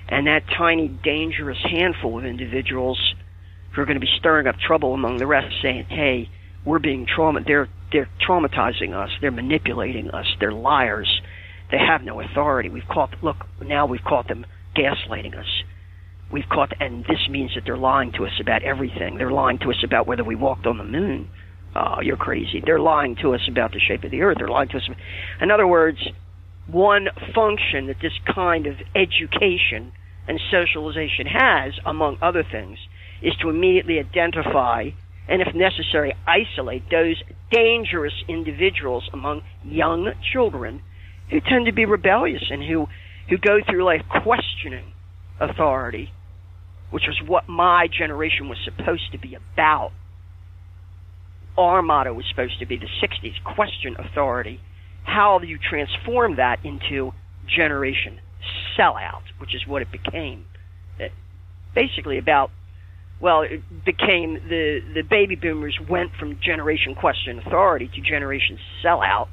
Speaker 4: And that tiny, dangerous handful of individuals who are going to be stirring up trouble among the rest, saying, "Hey, we're being trauma. They're they're traumatizing us. They're manipulating us. They're liars. They have no authority. We've caught. Look, now we've caught them gaslighting us." we've caught, and this means that they're lying to us about everything. They're lying to us about whether we walked on the moon. Oh, you're crazy. They're lying to us about the shape of the earth. They're lying to us. In other words, one function that this kind of education and socialization has, among other things, is to immediately identify and, if necessary, isolate those dangerous individuals among young children who tend to be rebellious and who, who go through life questioning authority which was what my generation was supposed to be about. Our motto was supposed to be the 60s question authority. How do you transform that into generation sellout, which is what it became? It basically, about, well, it became the, the baby boomers went from generation question authority to generation sellout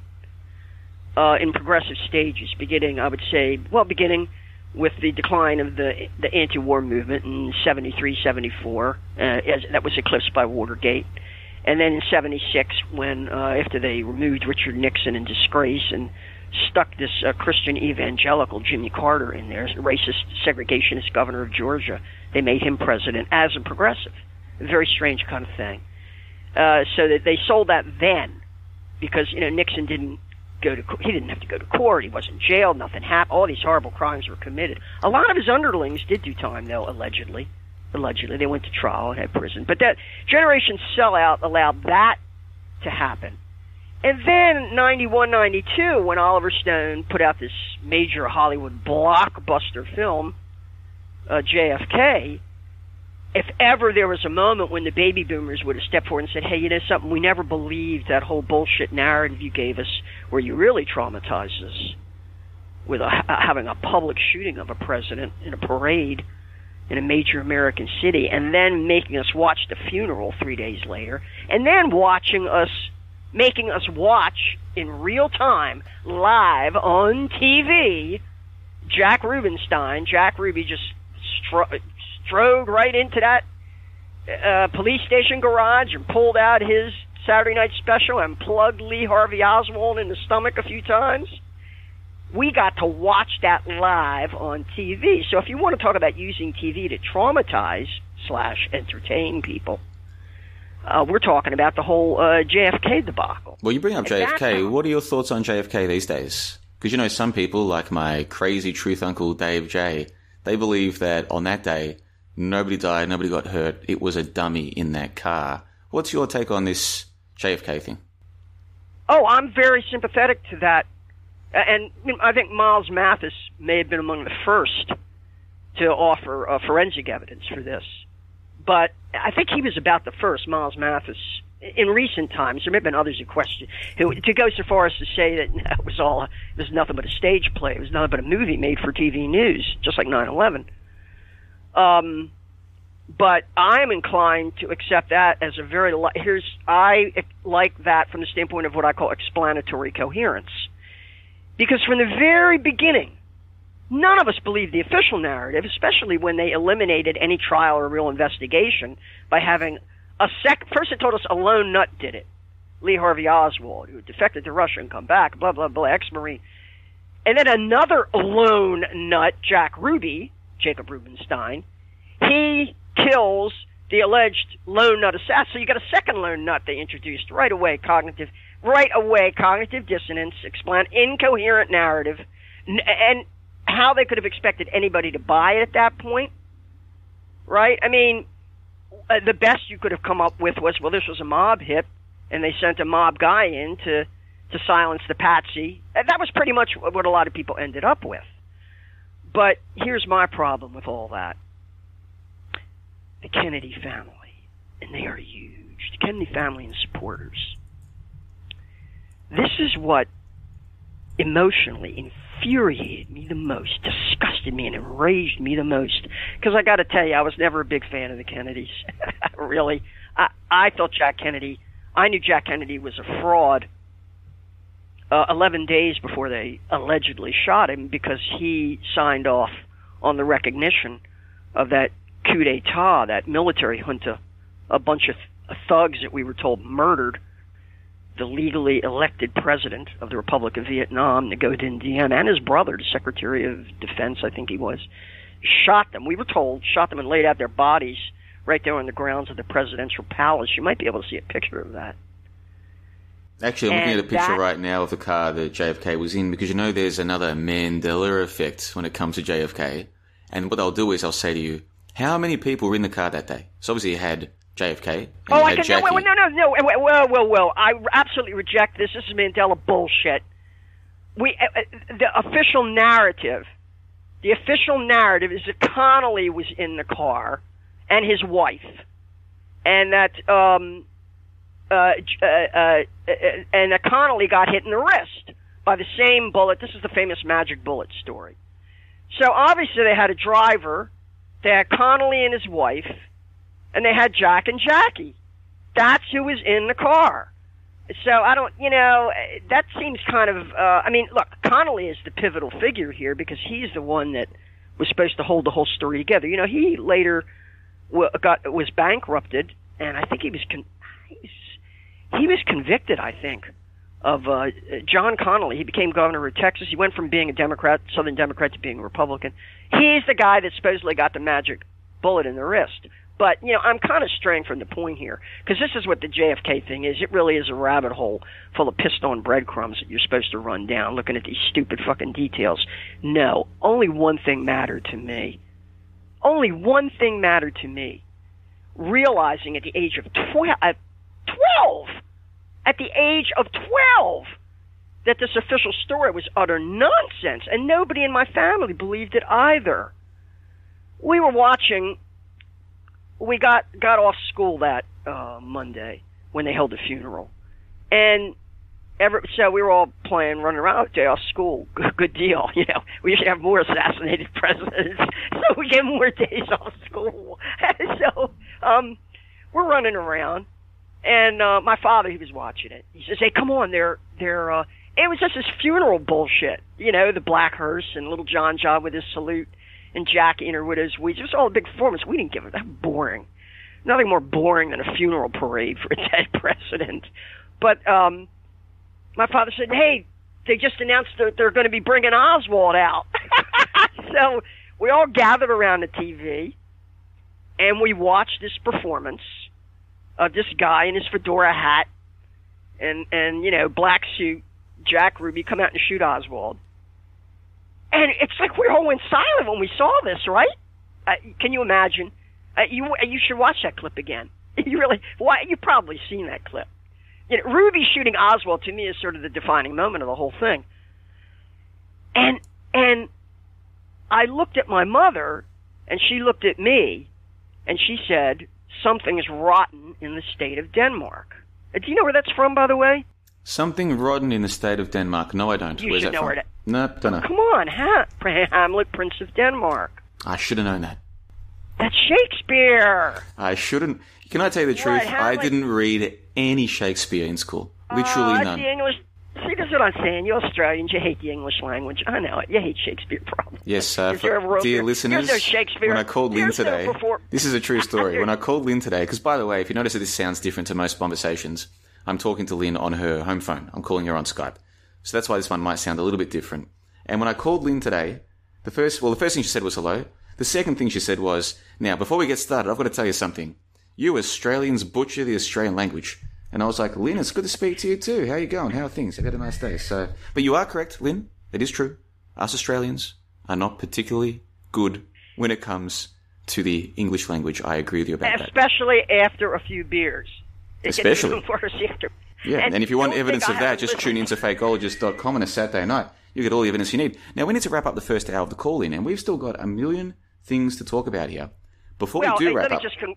Speaker 4: uh, in progressive stages, beginning, I would say, well, beginning with the decline of the the anti-war movement in 73, 74, uh, as that was eclipsed by Watergate, and then in 76, when uh, after they removed Richard Nixon in disgrace and stuck this uh, Christian evangelical Jimmy Carter in there, racist segregationist governor of Georgia. They made him president as a progressive. A very strange kind of thing. Uh, so that they sold that then because you know Nixon didn't go to he didn't have to go to court. He wasn't jailed. Nothing happened. All these horrible crimes were committed. A lot of his underlings did do time though, allegedly. Allegedly, they went to trial and had prison. But that generation sellout allowed that to happen. And then 91, 92, when Oliver Stone put out this major Hollywood blockbuster film, uh, JFK, if ever there was a moment when the baby boomers would have stepped forward and said, hey, you know something, we never believed that whole bullshit narrative you gave us where you really traumatized us with a, having a public shooting of a president in a parade in a major American city and then making us watch the funeral three days later and then watching us making us watch in real time, live on TV, Jack Rubenstein. Jack Ruby just stro- strode right into that uh, police station garage and pulled out his Saturday night special and plugged Lee Harvey Oswald in the stomach a few times. We got to watch that live on TV. So if you want to talk about using TV to traumatize slash entertain people, uh, we're talking about the whole uh, JFK debacle.
Speaker 3: Well, you bring up JFK. What are your thoughts on JFK these days? Because you know, some people, like my crazy truth uncle Dave J, they believe that on that day, nobody died, nobody got hurt. It was a dummy in that car. What's your take on this JFK thing?
Speaker 4: Oh, I'm very sympathetic to that. And you know, I think Miles Mathis may have been among the first to offer uh, forensic evidence for this but I think he was about the first, Miles Mathis. In recent times, there may have been others who question who to go so far as to say that it was all it was nothing but a stage play. It was nothing but a movie made for TV news, just like 9/11. Um, but I'm inclined to accept that as a very here's I like that from the standpoint of what I call explanatory coherence, because from the very beginning, None of us believed the official narrative, especially when they eliminated any trial or real investigation by having a sec. First, it told us a lone nut did it, Lee Harvey Oswald, who defected to Russia and come back, blah blah blah, ex-marine, and then another lone nut, Jack Ruby, Jacob Rubenstein, he kills the alleged lone nut assassin. So you got a second lone nut they introduced right away, cognitive, right away, cognitive dissonance, explain incoherent narrative, and how they could have expected anybody to buy it at that point, right? I mean, uh, the best you could have come up with was, well, this was a mob hit, and they sent a mob guy in to to silence the patsy. And that was pretty much what a lot of people ended up with. But here's my problem with all that: the Kennedy family, and they are huge. The Kennedy family and supporters. This is what emotionally infuriated me the most, disgusted me, and enraged me the most. Because I got to tell you, I was never a big fan of the Kennedys. really, I I thought Jack Kennedy. I knew Jack Kennedy was a fraud. Uh, Eleven days before they allegedly shot him, because he signed off on the recognition of that coup d'état, that military junta, a bunch of thugs that we were told murdered the legally elected president of the Republic of Vietnam, Ngo Dinh and his brother, the Secretary of Defense, I think he was, shot them. We were told, shot them and laid out their bodies right there on the grounds of the presidential palace. You might be able to see a picture of that.
Speaker 3: Actually, I'm
Speaker 4: And
Speaker 3: looking at a picture
Speaker 4: that-
Speaker 3: right now of the car that JFK was in because you know there's another Mandela effect when it comes to JFK. And what I'll do is I'll say to you, how many people were in the car that day? So obviously you had JFK.
Speaker 4: Oh, I can no, no, no, no. Well, well, well, well. I absolutely reject this. This is Mandela bullshit. We uh, uh, the official narrative, the official narrative is that Connolly was in the car and his wife, and that um, uh, uh, uh, uh, and that Connolly got hit in the wrist by the same bullet. This is the famous magic bullet story. So obviously they had a driver, they had Connolly and his wife, and they had Jack and Jackie. That's who was in the car. So I don't, you know, that seems kind of. Uh, I mean, look, Connolly is the pivotal figure here because he's the one that was supposed to hold the whole story together. You know, he later wa- got was bankrupted, and I think he was con- he was convicted. I think of uh, John Connolly. He became governor of Texas. He went from being a Democrat, Southern Democrat, to being a Republican. He's the guy that supposedly got the magic bullet in the wrist. But you know, I'm kind of straying from the point here because this is what the JFK thing is. It really is a rabbit hole full of pissed-on breadcrumbs that you're supposed to run down, looking at these stupid fucking details. No, only one thing mattered to me. Only one thing mattered to me. Realizing at the age of 12, at uh, 12, at the age of 12, that this official story was utter nonsense, and nobody in my family believed it either. We were watching we got got off school that uh, Monday when they held the funeral, and every so we were all playing, running around day off school. Good, good deal, you know. We should have more assassinated presidents, so we get more days off school. so um, we're running around, and uh, my father he was watching it. He says, "Hey, come on, they're they're." Uh, it was just this funeral bullshit, you know, the black hearse and little John-John with his salute and Jack Inner his weeds. It was all a big performance. We didn't give it that boring. Nothing more boring than a funeral parade for a dead president. But um, my father said, "Hey, they just announced that they're going to be bringing Oswald out." so we all gathered around the TV and we watched this performance of this guy in his fedora hat and and you know black suit, Jack Ruby come out and shoot Oswald. And it's like we all went silent when we saw this, right? Uh, can you imagine? Uh, you you should watch that clip again. You really, why? You've probably seen that clip. You know, Ruby shooting Oswald to me is sort of the defining moment of the whole thing. And and I looked at my mother, and she looked at me, and she said, "Something is rotten in the state of Denmark." Uh, do you know where that's from, by the way?
Speaker 3: Something rotten in the state of Denmark. No, I don't.
Speaker 4: You
Speaker 3: Where's
Speaker 4: should
Speaker 3: that
Speaker 4: know
Speaker 3: from?
Speaker 4: where that-
Speaker 3: No, don't know.
Speaker 4: Come on, ha- Hamlet, Prince of Denmark.
Speaker 3: I should have known that.
Speaker 4: That's Shakespeare.
Speaker 3: I shouldn't. Can I tell you the truth?
Speaker 4: What,
Speaker 3: I
Speaker 4: Hamlet?
Speaker 3: didn't read any Shakespeare in school. Literally
Speaker 4: Oh, that's
Speaker 3: none.
Speaker 4: The English. See, this is what I'm saying. You Australians, you hate the English language. I know it. You hate Shakespeare, probably.
Speaker 3: Yes, uh,
Speaker 4: If you ever
Speaker 3: for dear
Speaker 4: there-
Speaker 3: listeners,
Speaker 4: no Shakespeare.
Speaker 3: when I called Lynn
Speaker 4: There's
Speaker 3: today,
Speaker 4: before-
Speaker 3: this is a true story. When I called Lynn today, because by the way, if you notice that this sounds different to most conversations, I'm talking to Lynn on her home phone. I'm calling her on Skype. So that's why this one might sound a little bit different. And when I called Lynn today, the first, well, the first thing she said was hello. The second thing she said was, now, before we get started, I've got to tell you something. You Australians butcher the Australian language. And I was like, Lynn, it's good to speak to you too. How are you going? How are things? Have you had a nice day? So, but you are correct, Lynn. It is true. Us Australians are not particularly good when it comes to the English language. I agree with you about that.
Speaker 4: Especially after a few beers.
Speaker 3: Especially.
Speaker 4: even worse after.
Speaker 3: Yeah, and, if you want evidence of that, just
Speaker 4: listened-
Speaker 3: tune into fakeologist.com on a Saturday night. You get all the evidence you need. Now, we need to wrap up the first hour of the call in, and we've still got a million things to talk about here. Before
Speaker 4: well,
Speaker 3: we do
Speaker 4: hey,
Speaker 3: wrap
Speaker 4: let me
Speaker 3: up,
Speaker 4: just con-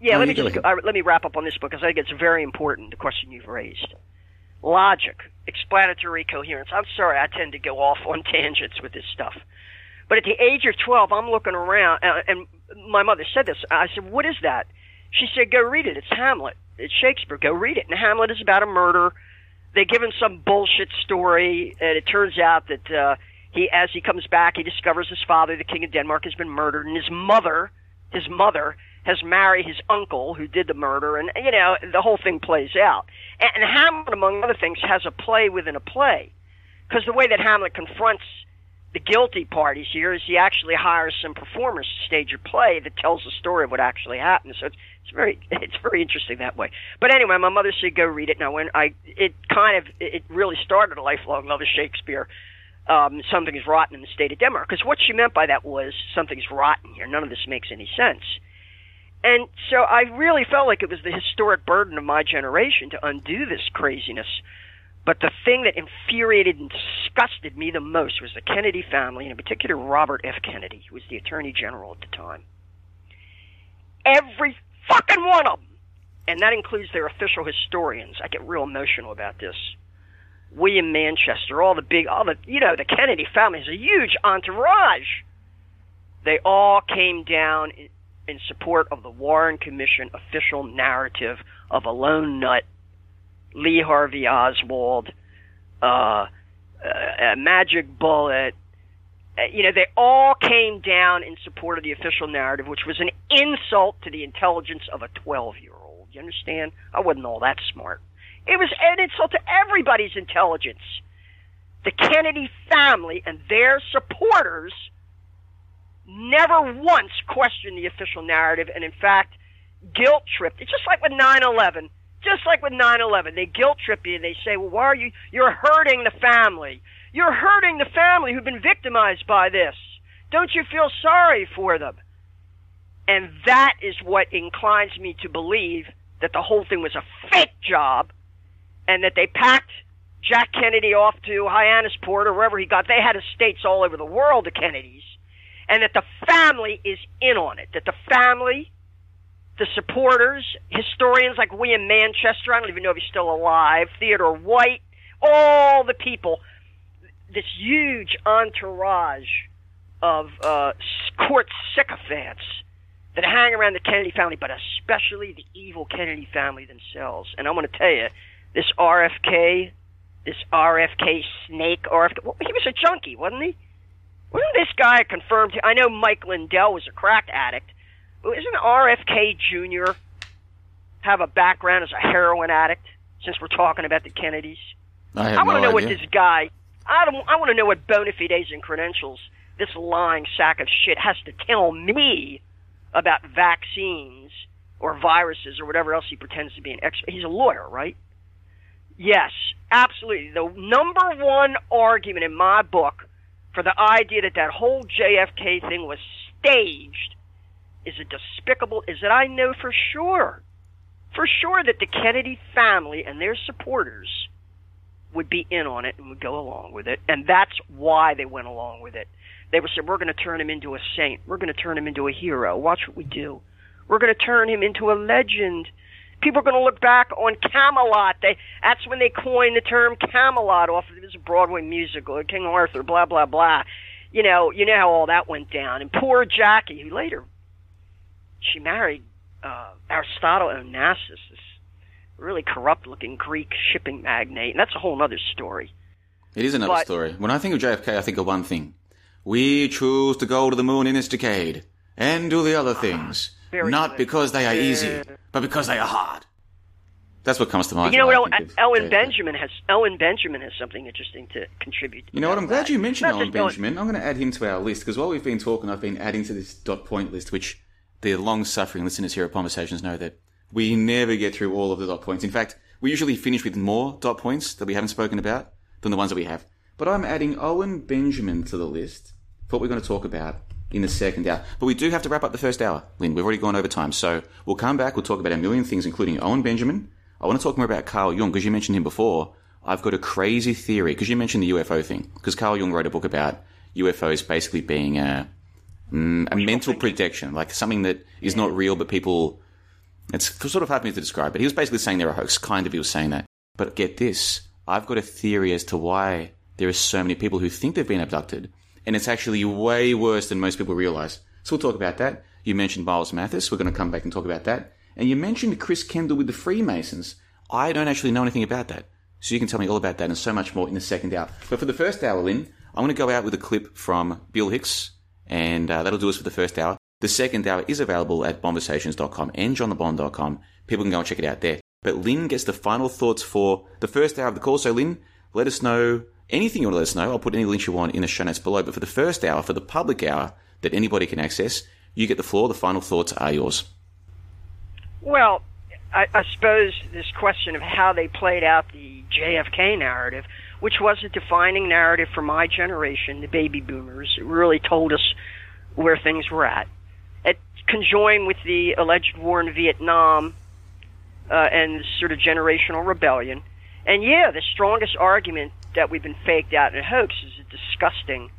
Speaker 4: yeah,
Speaker 3: No,
Speaker 4: let me just uh, let me wrap up on this book because I think it's very important. The question you've raised, logic, explanatory coherence. I'm sorry, I tend to go off on tangents with this stuff. But at the age of 12, I'm looking around, uh, and my mother said this. I said, "What is that?" She said, "Go read it. It's Hamlet. It's Shakespeare. Go read it." And Hamlet is about a murder. They give him some bullshit story, and it turns out that uh, he, as he comes back, he discovers his father, the king of Denmark, has been murdered, and his mother, his mother, has married his uncle who did the murder, and you know the whole thing plays out. And, and Hamlet, among other things, has a play within a play, because the way that Hamlet confronts the guilty parties here is he actually hires some performers to stage a play that tells the story of what actually happened. So it's it's very it's very interesting that way. But anyway, my mother said go read it. Now when I it kind of it really started a lifelong love of Shakespeare. Um, something's rotten in the state of Denmark because what she meant by that was something's rotten here. None of this makes any sense. And so I really felt like it was the historic burden of my generation to undo this craziness. But the thing that infuriated and disgusted me the most was the Kennedy family, and in particular Robert F. Kennedy, who was the Attorney General at the time. Every fucking one of them, and that includes their official historians. I get real emotional about this. William Manchester, all the big, all the, you know, the Kennedy family is a huge entourage. They all came down in, in support of the Warren Commission official narrative of a lone nut Lee Harvey Oswald, uh, uh, Magic Bullet. Uh, you know, they all came down in support of the official narrative, which was an insult to the intelligence of a 12 year old. You understand? I wasn't all that smart. It was an insult to everybody's intelligence. The Kennedy family and their supporters never once questioned the official narrative and, in fact, guilt tripped. It's just like with 9 11. Just like with 9 11. They guilt trip you and they say, well, why are you? You're hurting the family. You're hurting the family who've been victimized by this. Don't you feel sorry for them? And that is what inclines me to believe that the whole thing was a fake job and that they packed Jack Kennedy off to Hyannisport or wherever he got. They had estates all over the world, the Kennedys. And that the family is in on it. That the family, the supporters, historians like William Manchester, I don't even know if he's still alive, Theodore White, all the people, this huge entourage of uh, court sycophants that hang around the Kennedy family, but especially the evil Kennedy family themselves. And I'm going to tell you, this RFK, this RFK snake, RFK, well, he was a junkie, wasn't he? Wasn't this guy confirmed? I know Mike Lindell was a crack addict. Isn't RFK Jr. have a background as a heroin addict? Since we're talking about the Kennedys,
Speaker 3: I
Speaker 4: I want to
Speaker 3: no
Speaker 4: know what this guy. I don't. I want to know what bona fides and credentials this lying sack of shit has to tell me about vaccines or viruses or whatever else he pretends to be an expert. He's a lawyer, right? Yes, absolutely. The number one argument in my book for the idea that that whole JFK thing was staged is a despicable. Is that I know for sure, for sure that the Kennedy family and their supporters would be in on it and would go along with it, and that's why they went along with it. They were said, "We're going to turn him into a saint. We're going to turn him into a hero. Watch what we do. We're going to turn him into a legend." People are going to look back on Camelot. They that's when they coined the term Camelot off of this Broadway musical, King Arthur, blah blah blah. You know, you know how all that went down. And poor Jackie, who later she married uh, Aristotle Onassis, this really corrupt-looking Greek shipping magnate, and that's a whole other story.
Speaker 3: It is another
Speaker 4: But-
Speaker 3: story. When I think of JFK, I think of one thing. We choose to go to the moon in this decade and do the other things.
Speaker 4: Very
Speaker 3: Not
Speaker 4: good.
Speaker 3: because they are easy, but because they are hard. That's what comes to mind.
Speaker 4: you know what?
Speaker 3: Owen
Speaker 4: Benjamin has Owen Benjamin has something interesting to contribute.
Speaker 3: You know what? I'm glad you mentioned
Speaker 4: Not
Speaker 3: Owen
Speaker 4: Ellen-
Speaker 3: Benjamin. I'm going to add him to our list because while we've been talking, I've been adding to this dot point list, which the long-suffering listeners here at Bonversations know that we never get through all of the dot points. In fact, we usually finish with more dot points that we haven't spoken about than the ones that we have. But I'm adding Owen Benjamin to the list for what we're going to talk about in the second hour. But we do have to wrap up the first hour, Lynn. We've already gone over time. So we'll come back. We'll talk about a million things, including Owen Benjamin. I want to talk more about Carl Jung because you mentioned him before. I've got a crazy theory because you mentioned the UFO thing. Because Carl Jung wrote a book about UFOs basically being a, mm, a mental projection, like something that is not real, but people. It's sort of hard for me to describe, but he was basically saying they're a hoax. Kind of, he was saying that. But get this, I've got a theory as to why there are so many people who think they've been abducted, and it's actually way worse than most people realize. So we'll talk about that. You mentioned Miles Mathis. We're going to come back and talk about that. And you mentioned Chris Kendall with the Freemasons. I don't actually know anything about that. So you can tell me all about that and so much more in the second hour. But for the first hour, Lynn, I'm going to go out with a clip from Bill Hicks, and uh, that'll do us for the first hour. The second hour is available at bonversations.com and johnlebon.com. People can go and check it out there. But Lynn gets the final thoughts for the first hour of the call. So, Lynn, let us know anything you want to let us know. I'll put any links you want in the show notes below. But for the first hour, for the public hour that anybody can access, you get the floor. The final thoughts are yours.
Speaker 4: Well, I, I suppose this question of how they played out the JFK narrative, which was a defining narrative for my generation, the baby boomers, it really told us where things were at. It conjoined with the alleged war in Vietnam uh, and sort of generational rebellion. And yeah, the strongest argument that we've been faked out in a hoax is a disgusting,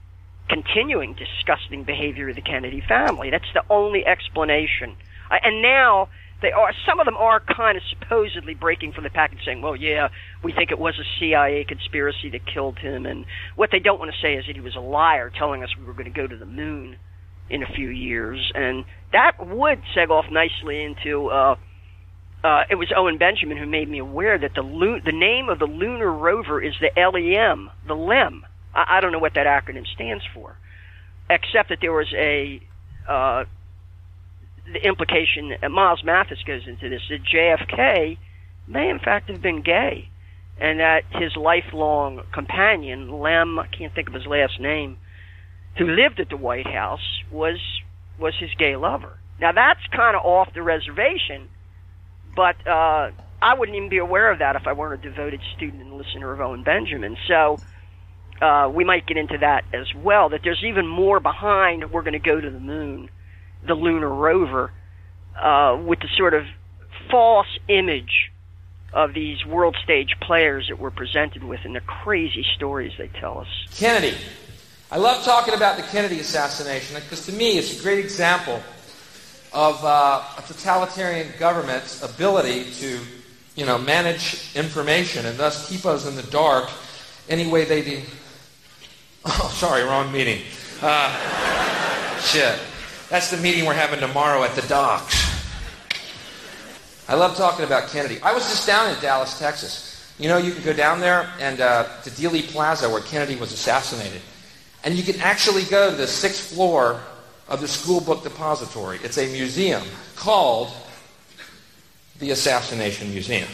Speaker 4: continuing disgusting behavior of the Kennedy family. That's the only explanation. Uh, and now they are some of them are kind of supposedly breaking from the pack and saying, "Well, yeah, we think it was a CIA conspiracy that killed him." And what they don't want to say is that he was a liar, telling us we were going to go to the moon in a few years, and that would seg off nicely into. Uh, uh, it was Owen Benjamin who made me aware that the lu- the name of the lunar rover is the LEM, the LEM. I, I don't know what that acronym stands for, except that there was a uh, the implication. Uh, Miles Mathis goes into this that JFK may in fact have been gay, and that his lifelong companion, Lem, I can't think of his last name, who lived at the White House, was was his gay lover. Now that's kind of off the reservation, but uh, I wouldn't even be aware of that if I weren't a devoted student and listener of Owen Benjamin. So uh, we might get into that as well. That there's even more behind. We're going to go to the moon, the lunar rover, uh, with the sort of false image of these world stage players that we're presented with and the crazy stories they tell us.
Speaker 9: Kennedy. I love talking about the Kennedy assassination because to me it's a great example of uh, a totalitarian government's ability to, you know, manage information and thus keep us in the dark any way they do. Oh, sorry, wrong meeting. Uh, shit. That's the meeting we're having tomorrow at the docks. I love talking about Kennedy. I was just down in Dallas, Texas. You know, you can go down there and uh, to Dealey Plaza where Kennedy was assassinated. And you can actually go to the sixth floor of the School Book Depository. It's a museum called the Assassination Museum.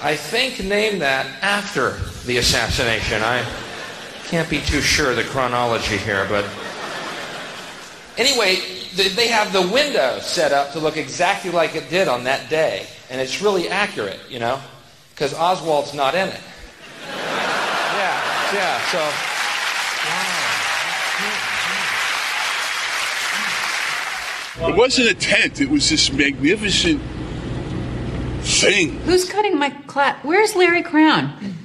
Speaker 9: I think named that after the assassination. I can't be too sure of the chronology here, but anyway, they have the window set up to look exactly like it did on that day, and it's really accurate, you know, because Oswald's not in it. Yeah, yeah. So.
Speaker 2: It wasn't a tent, it was this magnificent thing.
Speaker 10: Who's cutting my clap? Where's Larry Crown?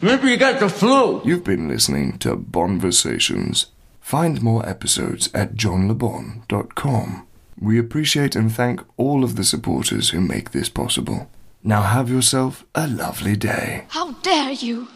Speaker 11: Maybe you got the flu.
Speaker 1: You've been listening to Bonversations. Find more episodes at johnlebon.com. We appreciate and thank all of the supporters who make this possible. Now have yourself a lovely day.
Speaker 12: How dare you!